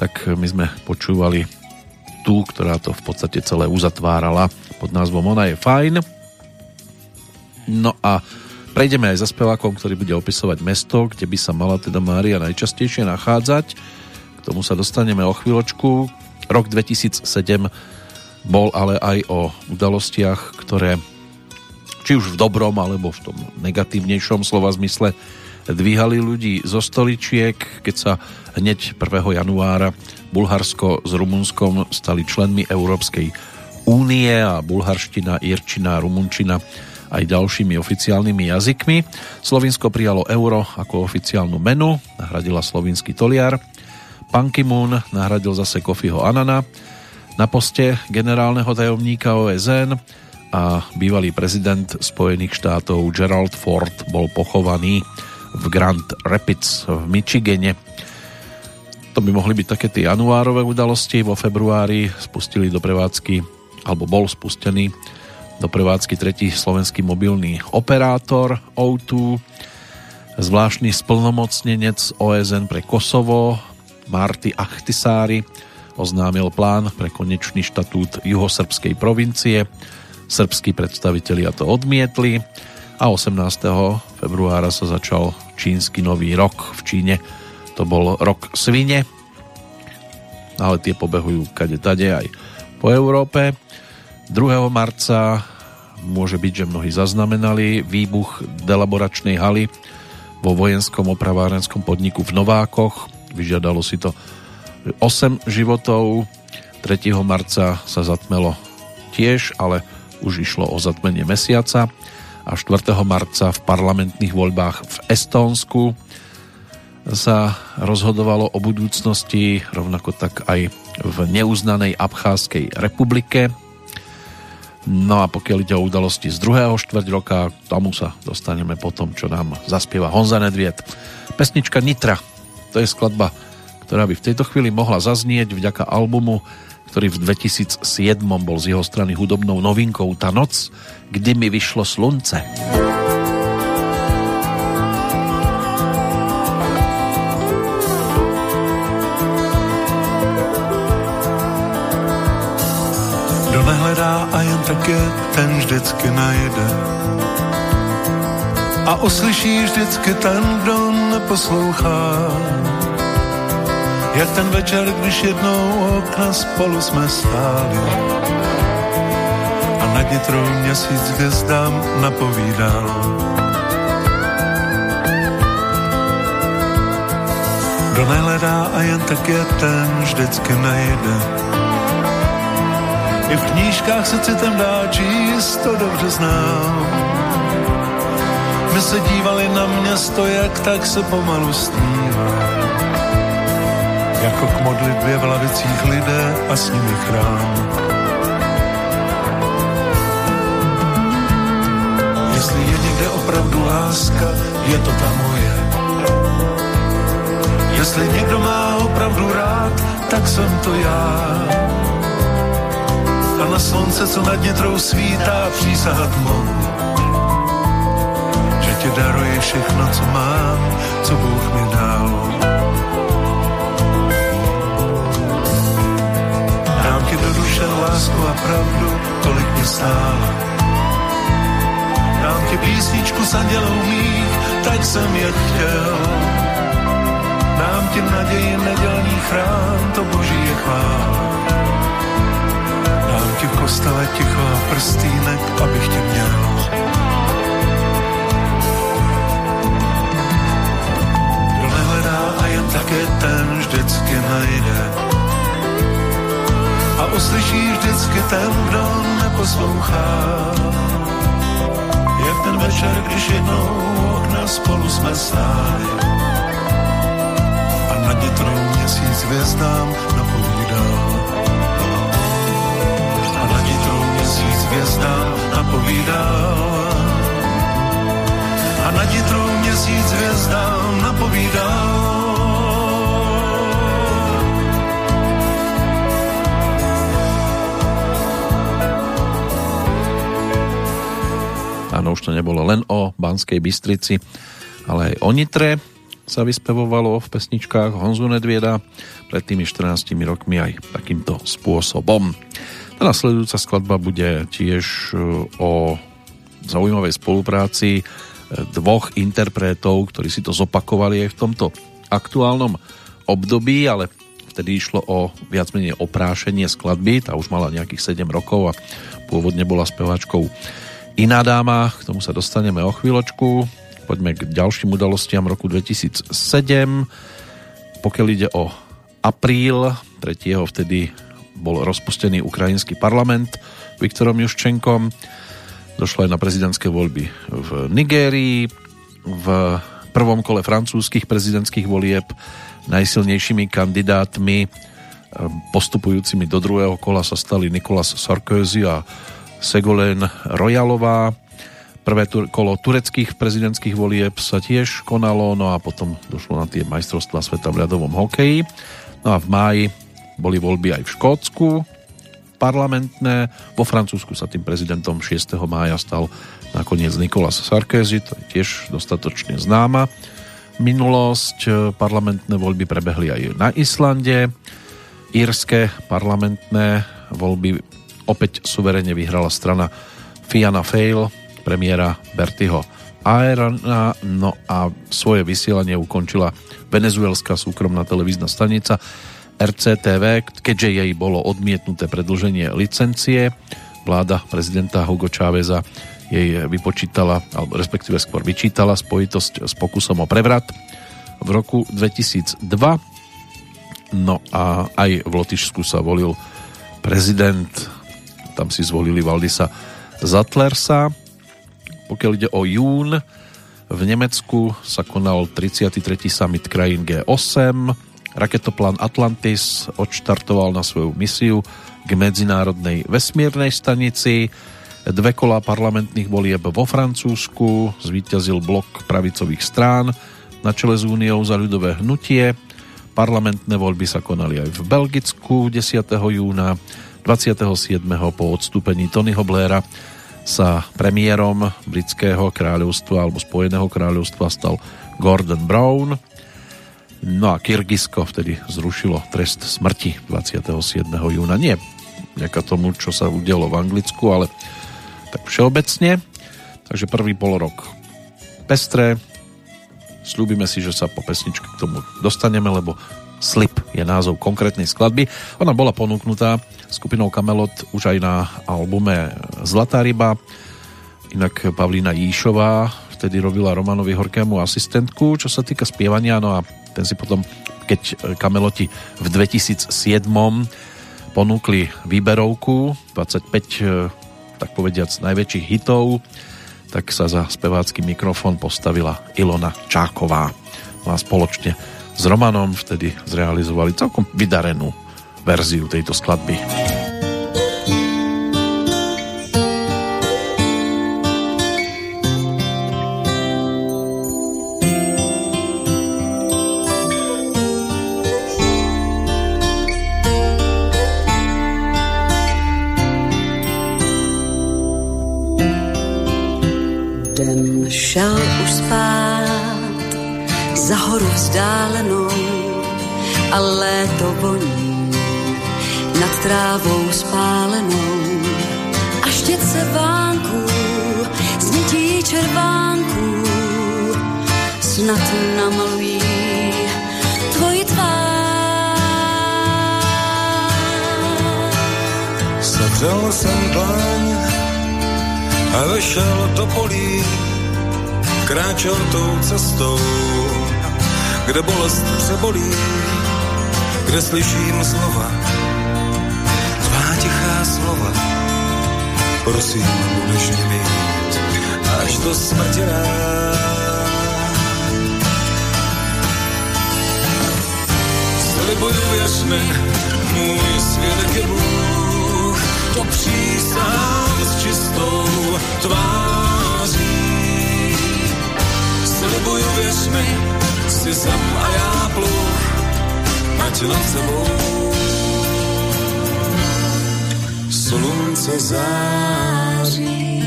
Tak my sme počúvali tú, ktorá to v podstate celé uzatvárala pod názvom Ona je fajn. No a prejdeme aj za spevákom, ktorý bude opisovať mesto, kde by sa mala teda Mária najčastejšie nachádzať. K tomu sa dostaneme o chvíľočku. Rok 2007 bol ale aj o udalostiach, ktoré či už v dobrom alebo v tom negatívnejšom slova zmysle dvíhali ľudí zo stoličiek, keď sa hneď 1. januára Bulharsko s Rumunskom stali členmi Európskej únie a bulharština, irčina, rumunčina aj ďalšími oficiálnymi jazykmi. Slovinsko prijalo euro ako oficiálnu menu, nahradila slovinský toliar. Pan Ki-moon nahradil zase Kofiho Anana na poste generálneho tajomníka OSN a bývalý prezident Spojených štátov Gerald Ford bol pochovaný v Grand Rapids v Michigane. To by mohli byť také tie januárové udalosti. Vo februári spustili do prevádzky, alebo bol spustený do prevádzky tretí slovenský mobilný operátor O2, zvláštny splnomocnenec OSN pre Kosovo Marty Achtisári oznámil plán pre konečný štatút juhosrbskej provincie. Srbskí predstavitelia to odmietli a 18. februára sa začal čínsky nový rok v Číne. To bol rok svine, ale tie pobehujú kade tade aj po Európe. 2. marca môže byť, že mnohí zaznamenali výbuch delaboračnej haly vo vojenskom opravárenskom podniku v Novákoch. Vyžiadalo si to 8 životov. 3. marca sa zatmelo tiež, ale už išlo o zatmenie mesiaca a 4. marca v parlamentných voľbách v Estónsku sa rozhodovalo o budúcnosti, rovnako tak aj v neuznanej Abcházskej republike. No a pokiaľ ide o udalosti z druhého štvrť roka, tomu sa dostaneme po tom, čo nám zaspieva Honza Nedviet. Pesnička Nitra, to je skladba, ktorá by v tejto chvíli mohla zaznieť vďaka albumu ktorý v 2007 bol z jeho strany hudobnou novinkou Tá noc, kdy mi vyšlo slunce. Kdo nehledá a jen tak je, ten vždycky najde. A uslyší vždycky ten, kdo neposlouchá jak ten večer, když jednou okna spolu jsme stáli a nad nitrou měsíc hvězdám napovídal. Kdo nehledá a jen tak je ten vždycky najde. I v knížkách se citem dá číst, to dobře znám. My se dívali na město, jak tak se pomalu snívá jako k modlitbě v lavicích lidé a s nimi chrám. Jestli je někde opravdu láska, je to ta moje. Jestli někdo má opravdu rád, tak jsem to já. A na slunce, co nad nitrou svítá, přísahat mohu. Že ti daruji všechno, co mám, co Bůh mi dal. Lásku a pravdu, kolik mě stála. Dám ti písničku s andělou mých, tak jsem je chtěl. Dám ti naději nedělní chrám, to boží je chvála. Dám ti v kostele ticho a prstýnek, abych tě měl. Kdo nehledá a jen také ten vždycky najde a uslyší vždycky ten, kdo neposlouchá. Jak ten večer, když jednou okna spolu jsme stáli a nad nitrou měsíc hvězdám napovídá. A nad nitrou měsíc hvězdám napovídá. A nad nitrou měsíc hvězdám napovídá. Áno, už to nebolo len o Banskej Bystrici, ale aj o Nitre sa vyspevovalo v pesničkách Honzu Nedvieda pred tými 14 rokmi aj takýmto spôsobom. Tá nasledujúca skladba bude tiež e, o zaujímavej spolupráci e, dvoch interpretov, ktorí si to zopakovali aj v tomto aktuálnom období, ale vtedy išlo o viac menej oprášenie skladby, tá už mala nejakých 7 rokov a pôvodne bola speváčkou iná dáma, k tomu sa dostaneme o chvíľočku. Poďme k ďalším udalostiam roku 2007. Pokiaľ ide o apríl, 3. vtedy bol rozpustený ukrajinský parlament Viktorom Juščenkom. Došlo aj na prezidentské voľby v Nigérii. V prvom kole francúzskych prezidentských volieb najsilnejšími kandidátmi postupujúcimi do druhého kola sa stali Nicolas Sarkozy a Segolén Royalová. Prvé tur- kolo tureckých prezidentských volieb sa tiež konalo, no a potom došlo na tie majstrovstvá sveta v ľadovom hokeji. No a v máji boli voľby aj v Škótsku, parlamentné. Vo Francúzsku sa tým prezidentom 6. mája stal nakoniec Nicolas Sarkozy, to je tiež dostatočne známa minulosť. Parlamentné voľby prebehli aj na Islande. Írske parlamentné voľby opäť suverene vyhrala strana Fianna Fail, premiéra Bertyho Aerana, no a svoje vysielanie ukončila venezuelská súkromná televízna stanica RCTV, keďže jej bolo odmietnuté predlženie licencie. Vláda prezidenta Hugo Cháveza jej vypočítala, alebo respektíve skôr vyčítala spojitosť s pokusom o prevrat v roku 2002. No a aj v Lotyšsku sa volil prezident tam si zvolili Valdisa Zatlersa. Pokiaľ ide o jún, v Nemecku sa konal 33. summit krajín G8. Raketoplán Atlantis odštartoval na svoju misiu k medzinárodnej vesmírnej stanici. Dve kolá parlamentných volieb vo Francúzsku zvíťazil blok pravicových strán na čele s Úniou za ľudové hnutie. Parlamentné voľby sa konali aj v Belgicku 10. júna 27. po odstúpení Tonyho Blaira sa premiérom britského kráľovstva alebo Spojeného kráľovstva stal Gordon Brown. No a Kyrgyzsko vtedy zrušilo trest smrti 27. júna. Nie vďaka tomu, čo sa udialo v Anglicku, ale tak všeobecne. Takže prvý polorok pestré. Slúbime si, že sa po pesničke k tomu dostaneme, lebo Slip je názov konkrétnej skladby. Ona bola ponúknutá skupinou Kamelot už aj na albume Zlatá ryba. Inak Pavlína Jíšová vtedy robila Romanovi Horkému asistentku, čo sa týka spievania, no a ten si potom, keď Kameloti v 2007 ponúkli výberovku 25 tak povediac najväčších hitov, tak sa za spevácky mikrofón postavila Ilona Čáková. No a spoločne s Romanom vtedy zrealizovali celkom vydarenú verziu tejto skladby. Den šel už spát za horu vzdálenou a léto voní nad trávou spálenou. A štětce vánků z nití červánků snad namalují tvoji tvář. Zavřel jsem pláň a vešel do polí, kráčel tou cestou, kde bolest přebolí, kde slyším slova, tvá tichá slova. Prosím, budeš mě mít až do smrti rád. Slibuju, mi, můj svědek je Bůh, to přísahám s čistou tváří. Slibuju, věř mi, si zem a já pluh, ať nad sebou slunce září.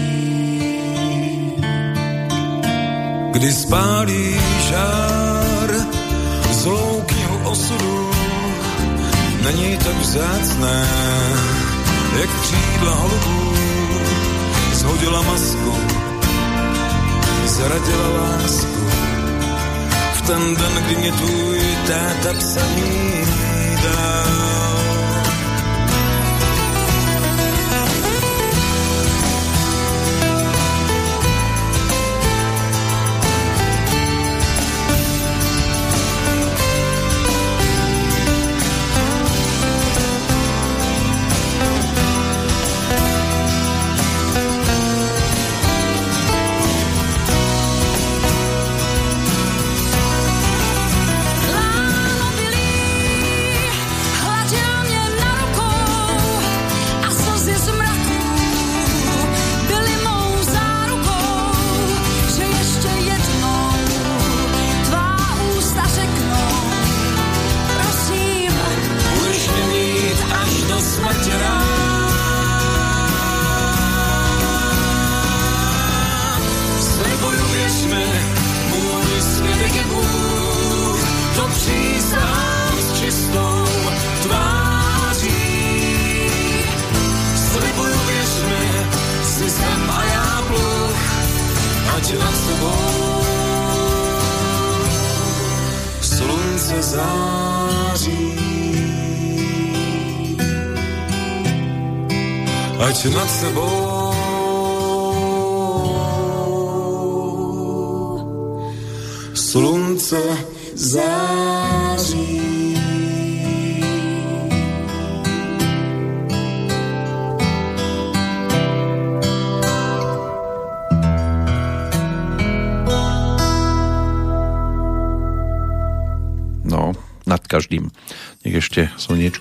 Kdy spálí žár z loukýho osudu, není tak vzácné, jak křídla holubů. Zhodila masku, zradila lásku, v ten den, kdy mě tvůj táta psaní dal.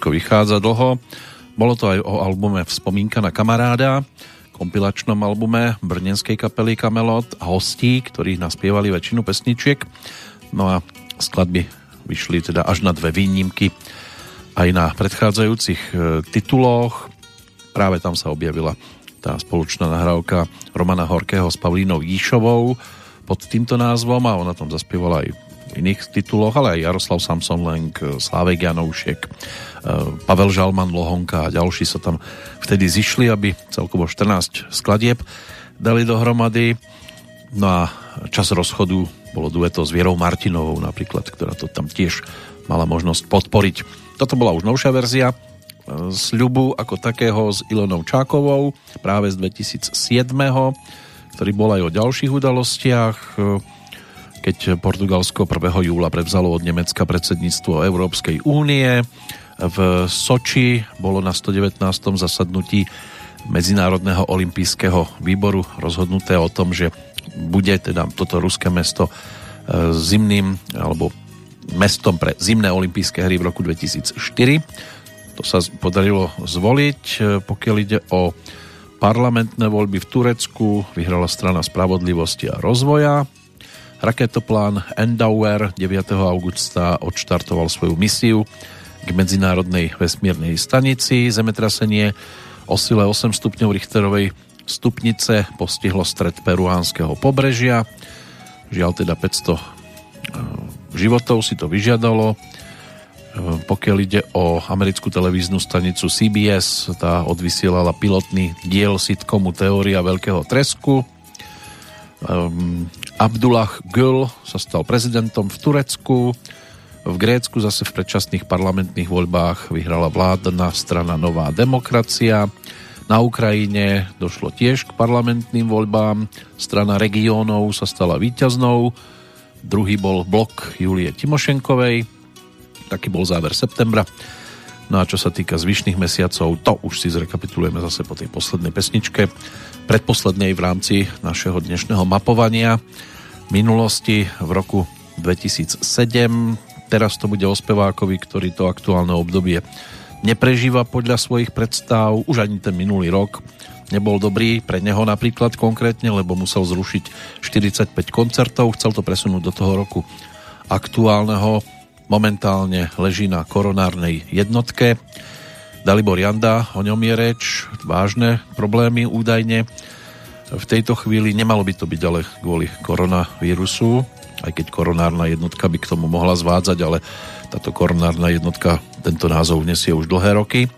Slniečko vychádza dlho. Bolo to aj o albume Vzpomínka na kamaráda, kompilačnom albume brnenskej kapely Kamelot a hostí, ktorí naspievali väčšinu pesničiek. No a skladby vyšli teda až na dve výnimky aj na predchádzajúcich e, tituloch. Práve tam sa objavila tá spoločná nahrávka Romana Horkého s Pavlínou Jíšovou pod týmto názvom a ona tam zaspievala aj iných tituloch, ale aj Jaroslav Samson Lenk, Slávek Janoušek, e, Pavel Žalman, Lohonka a ďalší sa tam vtedy zišli, aby celkovo 14 skladieb dali dohromady. No a čas rozchodu bolo dueto s Vierou Martinovou napríklad, ktorá to tam tiež mala možnosť podporiť. Toto bola už novšia verzia e, sľubu ako takého s Ilonou Čákovou práve z 2007 ktorý bol aj o ďalších udalostiach e, keď Portugalsko 1. júla prevzalo od Nemecka predsedníctvo Európskej únie. V Soči bolo na 119. zasadnutí Medzinárodného olympijského výboru rozhodnuté o tom, že bude teda toto ruské mesto e, zimným alebo mestom pre zimné olympijské hry v roku 2004. To sa podarilo zvoliť. E, Pokiaľ ide o parlamentné voľby v Turecku, vyhrala strana Spravodlivosti a rozvoja. Raketoplán Endower 9. augusta odštartoval svoju misiu k Medzinárodnej vesmírnej stanici. Zemetrasenie o sile 8 stupňov Richterovej stupnice postihlo stred peruánskeho pobrežia. Žiaľ teda 500 e, životov si to vyžiadalo. E, Pokiaľ ide o americkú televíznu stanicu CBS, tá odvysielala pilotný diel sitcomu Teória veľkého tresku. Abdullah Gül sa stal prezidentom v Turecku. V Grécku zase v predčasných parlamentných voľbách vyhrala vládna strana Nová demokracia. Na Ukrajine došlo tiež k parlamentným voľbám. Strana regiónov sa stala víťaznou. Druhý bol blok Julie Timošenkovej. Taký bol záver septembra. No a čo sa týka zvyšných mesiacov, to už si zrekapitulujeme zase po tej poslednej pesničke predposlednej v rámci našeho dnešného mapovania minulosti v roku 2007 Teraz to bude o spevákovi, ktorý to aktuálne obdobie neprežíva podľa svojich predstav. Už ani ten minulý rok nebol dobrý pre neho napríklad konkrétne, lebo musel zrušiť 45 koncertov. Chcel to presunúť do toho roku aktuálneho. Momentálne leží na koronárnej jednotke. Dalibor Janda, o ňom je reč, vážne problémy údajne. V tejto chvíli nemalo by to byť ale kvôli koronavírusu, aj keď koronárna jednotka by k tomu mohla zvádzať, ale táto koronárna jednotka tento názov nesie už dlhé roky.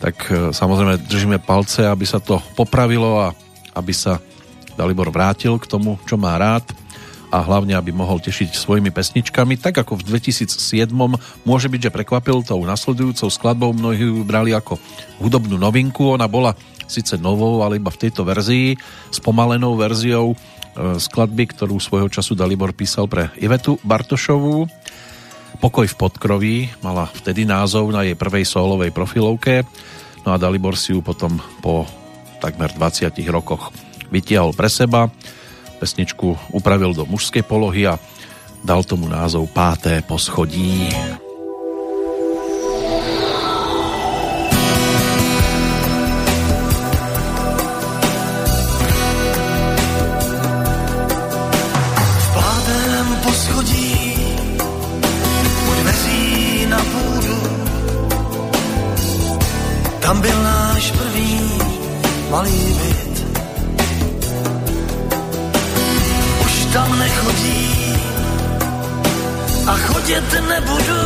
Tak e, samozrejme držíme palce, aby sa to popravilo a aby sa Dalibor vrátil k tomu, čo má rád a hlavne, aby mohol tešiť svojimi pesničkami, tak ako v 2007 môže byť, že prekvapil tou nasledujúcou skladbou, mnohí ju brali ako hudobnú novinku, ona bola síce novou, ale iba v tejto verzii, s pomalenou verziou E, skladby, ktorú svojho času Dalibor písal pre Ivetu Bartošovú. Pokoj v podkroví mala vtedy názov na jej prvej solovej profilovke, no a Dalibor si ju potom po takmer 20 rokoch vytiahol pre seba, pesničku upravil do mužskej polohy a dal tomu názov Páté poschodí. Tam byl náš první malý byt. Tam nechodí a chodit nebudu,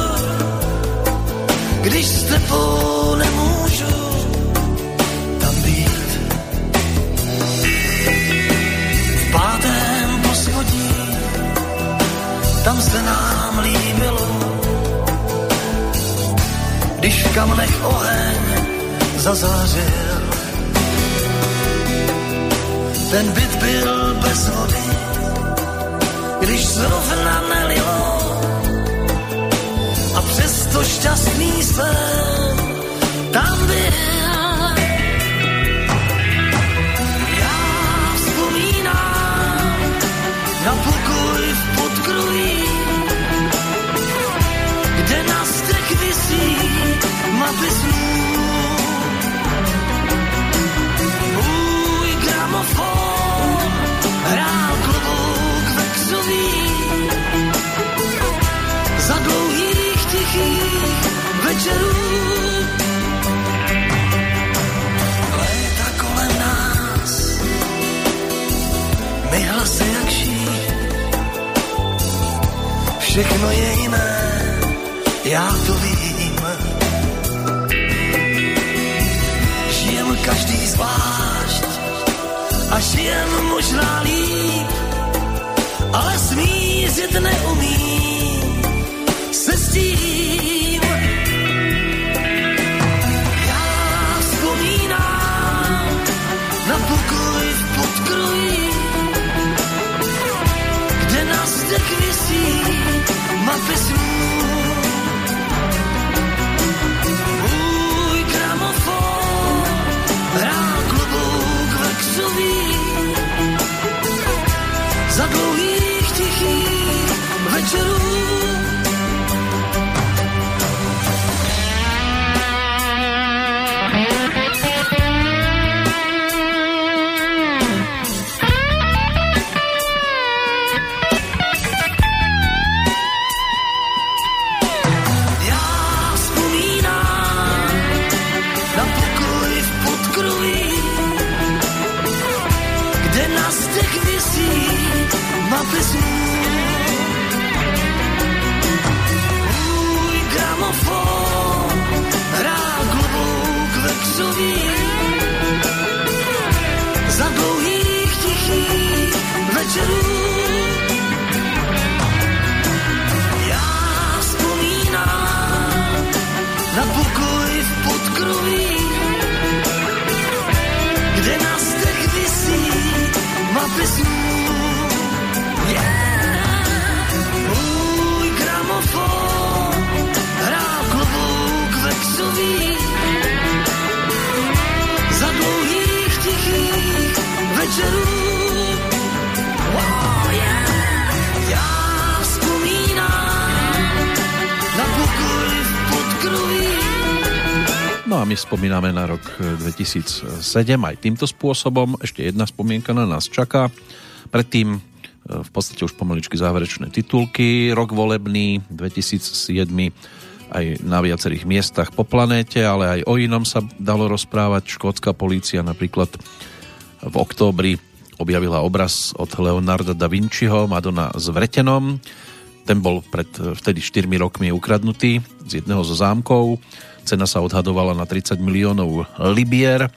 když s tebou nemůžu tam být. V pátém poschodí tam se nám líbilo, když v kamnech oheň zazářil. Ten byt byl bez vody, když zrovna nelilo a přesto šťastný jsem tam byl. Já vzpomínám na pokoj v podkroví, kde na stek visí mapy snů tichých večerů. Léta kolem nás, my hlasy jak šíp, všechno je jiné, já to vím. Žijem každý zvlášť, a žijem možná líp, ale smířit neumím se s tím. Já vzpomínám na pokoj v podkroji, kde na zdech visí mapy snů. Můj gramofon za dlouhých tichých večerů. No a my spomíname na rok eh, 2007 aj týmto spôsobom. Ešte jedna spomienka na nás čaká. Predtým eh, v podstate už pomaličky záverečné titulky. Rok volebný 2007 aj na viacerých miestach po planéte, ale aj o inom sa dalo rozprávať. Škótska polícia napríklad v októbri objavila obraz od Leonarda da Vinciho Madonna s vretenom. Ten bol pred vtedy 4 rokmi ukradnutý z jedného zo zámkov. Cena sa odhadovala na 30 miliónov libier.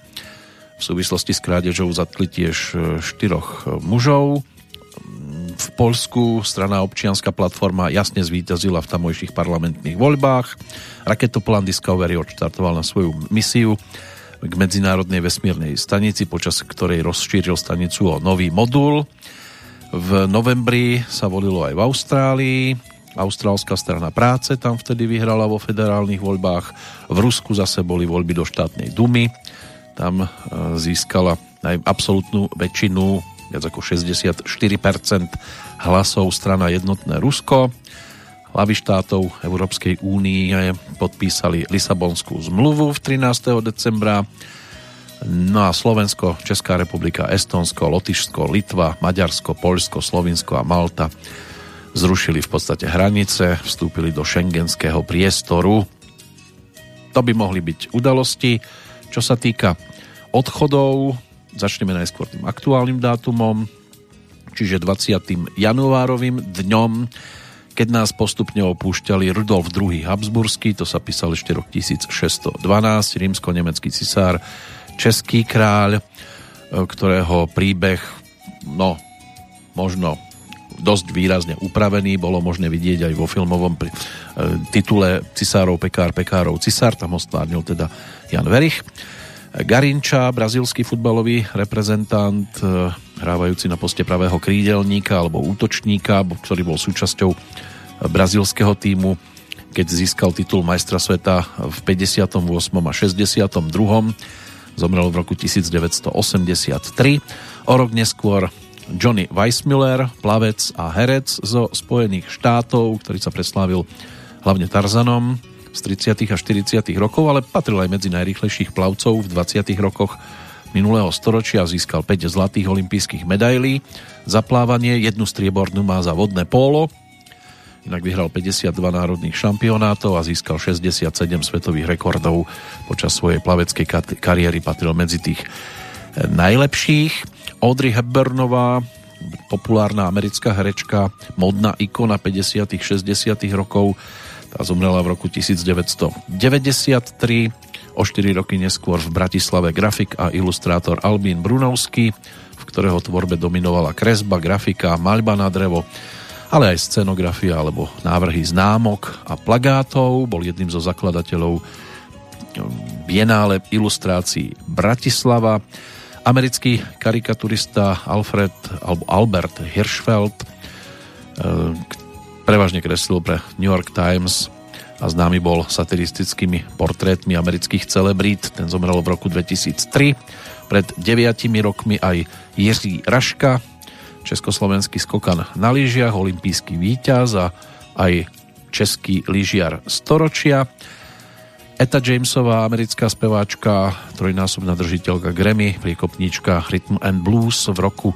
V súvislosti s krádežou zatkli tiež štyroch mužov v Polsku strana občianská platforma jasne zvíťazila v tamojších parlamentných voľbách. Raketoplán Discovery odštartoval na svoju misiu k medzinárodnej vesmírnej stanici, počas ktorej rozšíril stanicu o nový modul. V novembri sa volilo aj v Austrálii. Austrálska strana práce tam vtedy vyhrala vo federálnych voľbách. V Rusku zase boli voľby do štátnej dumy. Tam e, získala aj absolútnu väčšinu viac ako 64% hlasov strana Jednotné Rusko. Hlavy štátov Európskej únie podpísali Lisabonskú zmluvu v 13. decembra. No a Slovensko, Česká republika, Estonsko, Lotyšsko, Litva, Maďarsko, Poľsko, Slovinsko a Malta zrušili v podstate hranice, vstúpili do šengenského priestoru. To by mohli byť udalosti. Čo sa týka odchodov, Začneme najskôr tým aktuálnym dátumom, čiže 20. januárovým dňom, keď nás postupne opúšťali Rudolf II. Habsburský, to sa písal ešte rok 1612, rímsko-nemecký cisár, český kráľ, e, ktorého príbeh, no, možno dosť výrazne upravený, bolo možné vidieť aj vo filmovom e, titule Cisárov, pekár, pekárov, cisár, tam ho stvárnil teda Jan Verich. Garinča, brazilský futbalový reprezentant, eh, hrávajúci na poste pravého krídelníka alebo útočníka, ktorý bol súčasťou brazilského týmu, keď získal titul majstra sveta v 58. a 62. Zomrel v roku 1983. O rok neskôr Johnny Weissmuller, plavec a herec zo Spojených štátov, ktorý sa preslávil hlavne Tarzanom, z 30. a 40. rokov, ale patril aj medzi najrýchlejších plavcov v 20. rokoch minulého storočia získal 5 zlatých olympijských medailí za plávanie, jednu striebornú má za vodné pólo, inak vyhral 52 národných šampionátov a získal 67 svetových rekordov počas svojej plaveckej kariéry patril medzi tých eh, najlepších. Audrey Hepburnová, populárna americká herečka, modná ikona 50 60 rokov, tá zomrela v roku 1993. O 4 roky neskôr v Bratislave grafik a ilustrátor Albín Brunovský, v ktorého tvorbe dominovala kresba, grafika, maľba na drevo, ale aj scenografia alebo návrhy známok a plagátov. Bol jedným zo zakladateľov Bienále ilustrácií Bratislava. Americký karikaturista Alfred alebo Albert Hirschfeld, Prevažne kreslil pre New York Times a známy bol satiristickými portrétmi amerických celebrít. Ten zomrel v roku 2003. Pred deviatimi rokmi aj Jiří Raška, československý skokan na lyžiach, olimpijský víťaz a aj český lyžiar storočia. Eta Jamesová, americká speváčka, trojnásobná držiteľka Grammy, priekopníčka Rhythm and Blues v roku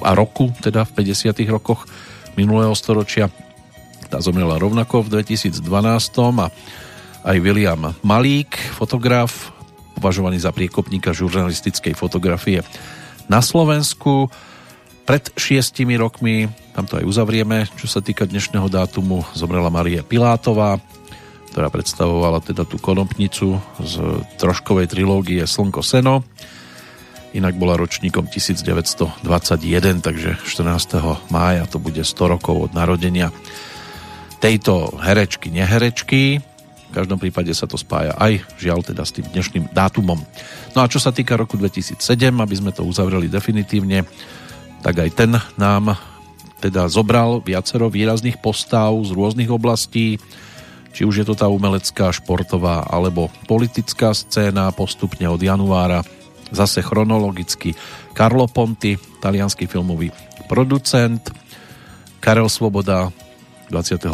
a roku, teda v 50 rokoch minulého storočia. Tá zomrela rovnako v 2012 a aj William Malík, fotograf, považovaný za priekopníka žurnalistickej fotografie na Slovensku. Pred šiestimi rokmi, tam to aj uzavrieme, čo sa týka dnešného dátumu, zomrela Marie Pilátová, ktorá predstavovala teda tú konopnicu z troškovej trilógie Slnko Seno inak bola ročníkom 1921, takže 14. mája to bude 100 rokov od narodenia tejto herečky, neherečky. V každom prípade sa to spája aj žiaľ teda s tým dnešným dátumom. No a čo sa týka roku 2007, aby sme to uzavreli definitívne, tak aj ten nám teda zobral viacero výrazných postav z rôznych oblastí, či už je to tá umelecká, športová alebo politická scéna postupne od januára zase chronologicky Carlo Ponti, talianský filmový producent, Karel Svoboda, 28.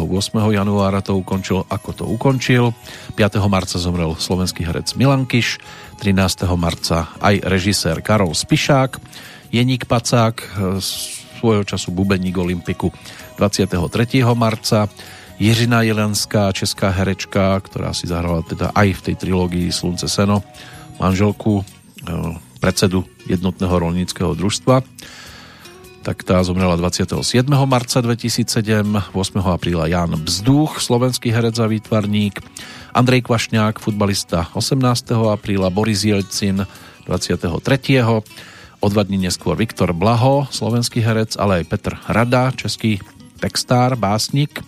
januára to ukončil, ako to ukončil. 5. marca zomrel slovenský herec Milan Kiš, 13. marca aj režisér Karol Spišák, Jeník Pacák, svojho času bubeník Olympiku 23. marca, Jiřina Jelenská, česká herečka, ktorá si zahrala teda aj v tej trilógii Slunce Seno, manželku eh, predsedu jednotného rolníckého družstva tak tá zomrela 27. marca 2007, 8. apríla Jan Bzduch, slovenský herec a výtvarník, Andrej Kvašňák, futbalista 18. apríla, Boris Jelcin 23. O dva dní neskôr Viktor Blaho, slovenský herec, ale aj Petr Rada, český textár, básnik,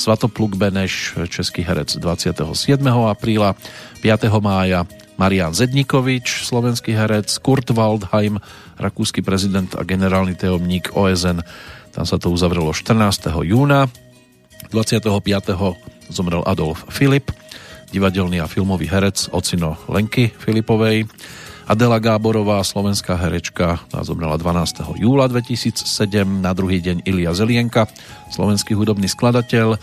Svatopluk Beneš, český herec 27. apríla, 5. mája Marian Zednikovič, slovenský herec, Kurt Waldheim, rakúsky prezident a generálny tajomník OSN. Tam sa to uzavrelo 14. júna. 25. zomrel Adolf Filip, divadelný a filmový herec, ocino Lenky Filipovej. Adela Gáborová, slovenská herečka, tá zomrela 12. júla 2007, na druhý deň Ilia Zelienka, slovenský hudobný skladateľ,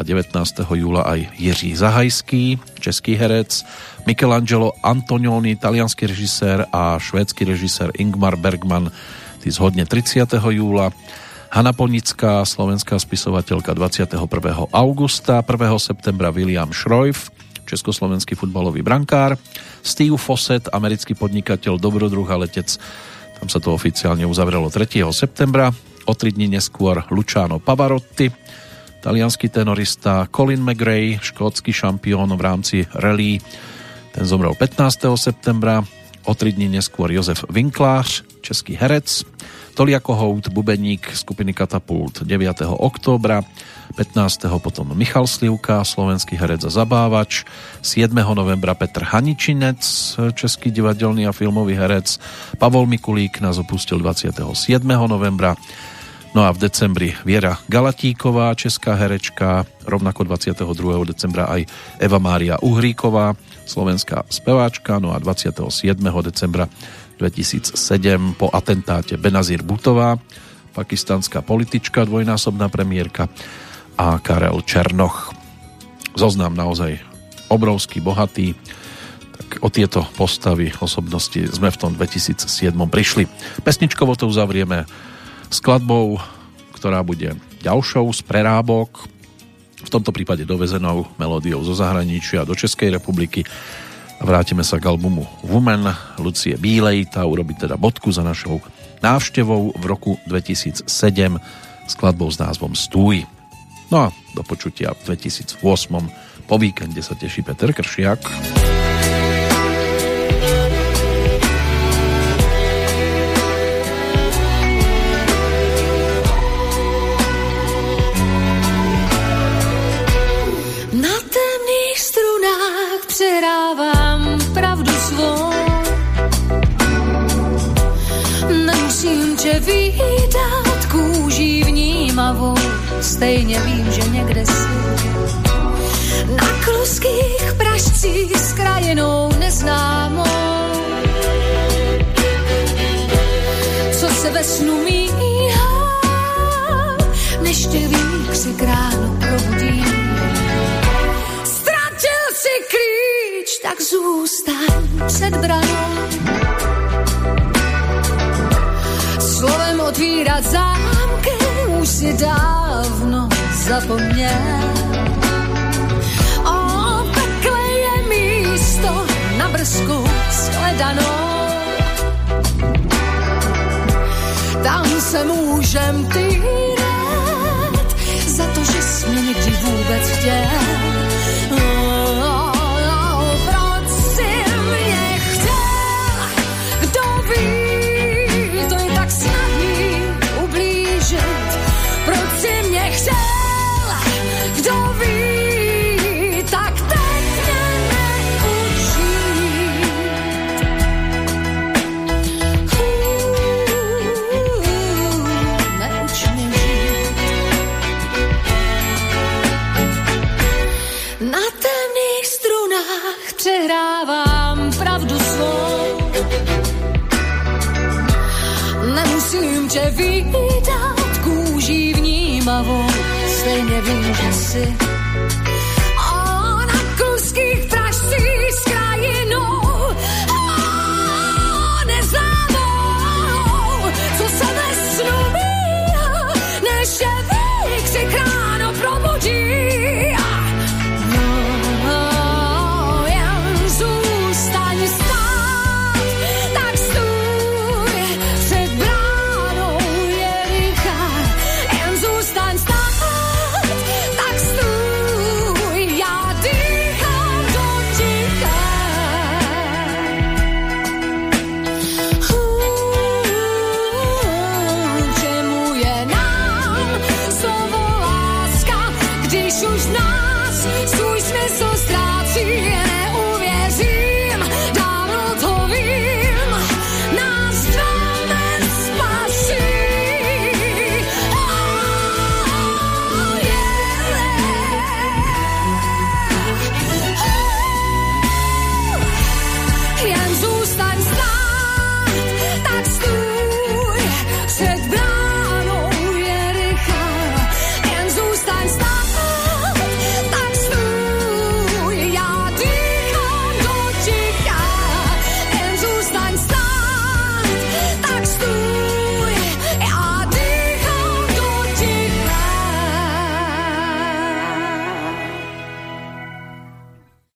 a 19. júla aj Jiří Zahajský, český herec, Michelangelo Antonioni, talianský režisér a švédsky režisér Ingmar Bergman, tí zhodne 30. júla, Hanna Ponická, slovenská spisovateľka 21. augusta, 1. septembra William Schroif, československý futbalový brankár, Steve Fawcett, americký podnikateľ, dobrodruh a letec, tam sa to oficiálne uzavrelo 3. septembra, o tri dní neskôr Luciano Pavarotti, talianský tenorista Colin McRae, škótsky šampión v rámci rally. Ten zomrel 15. septembra, o tri dní neskôr Jozef Vinklář, český herec, Toliako Hout, bubeník skupiny Katapult 9. októbra, 15. potom Michal Slivka, slovenský herec a zabávač, 7. novembra Petr Haničinec, český divadelný a filmový herec, Pavol Mikulík nás opustil 27. novembra, No a v decembri Viera Galatíková, česká herečka, rovnako 22. decembra aj Eva Mária Uhríková, slovenská speváčka, no a 27. decembra 2007 po atentáte Benazir Butová, pakistanská politička, dvojnásobná premiérka a Karel Černoch. Zoznam naozaj obrovský, bohatý, tak o tieto postavy, osobnosti sme v tom 2007 prišli. Pesničkovo to uzavrieme skladbou, ktorá bude ďalšou z prerábok, v tomto prípade dovezenou melódiou zo zahraničia do Českej republiky. Vrátime sa k albumu Woman Lucie Bílej, tá urobí teda bodku za našou návštevou v roku 2007 skladbou s názvom Stúj. No a do počutia v 2008 po víkende sa teší Peter Kršiak. Vnímavou, stejně vím, že někde jsi. Na kluských pražcích s krajinou neznámou. Co se ve snu míhá, než tě vík si kránu probudí tak zůstaň před branou. Slovem otvírat zámky už si dávno zapomněl. O takhle je místo na brzku shledanou. Tam se můžem týrat za to, že jsi mě někdy vůbec chtěl přehrávám Tě vydat kůží vnímavou, stejně vím, že si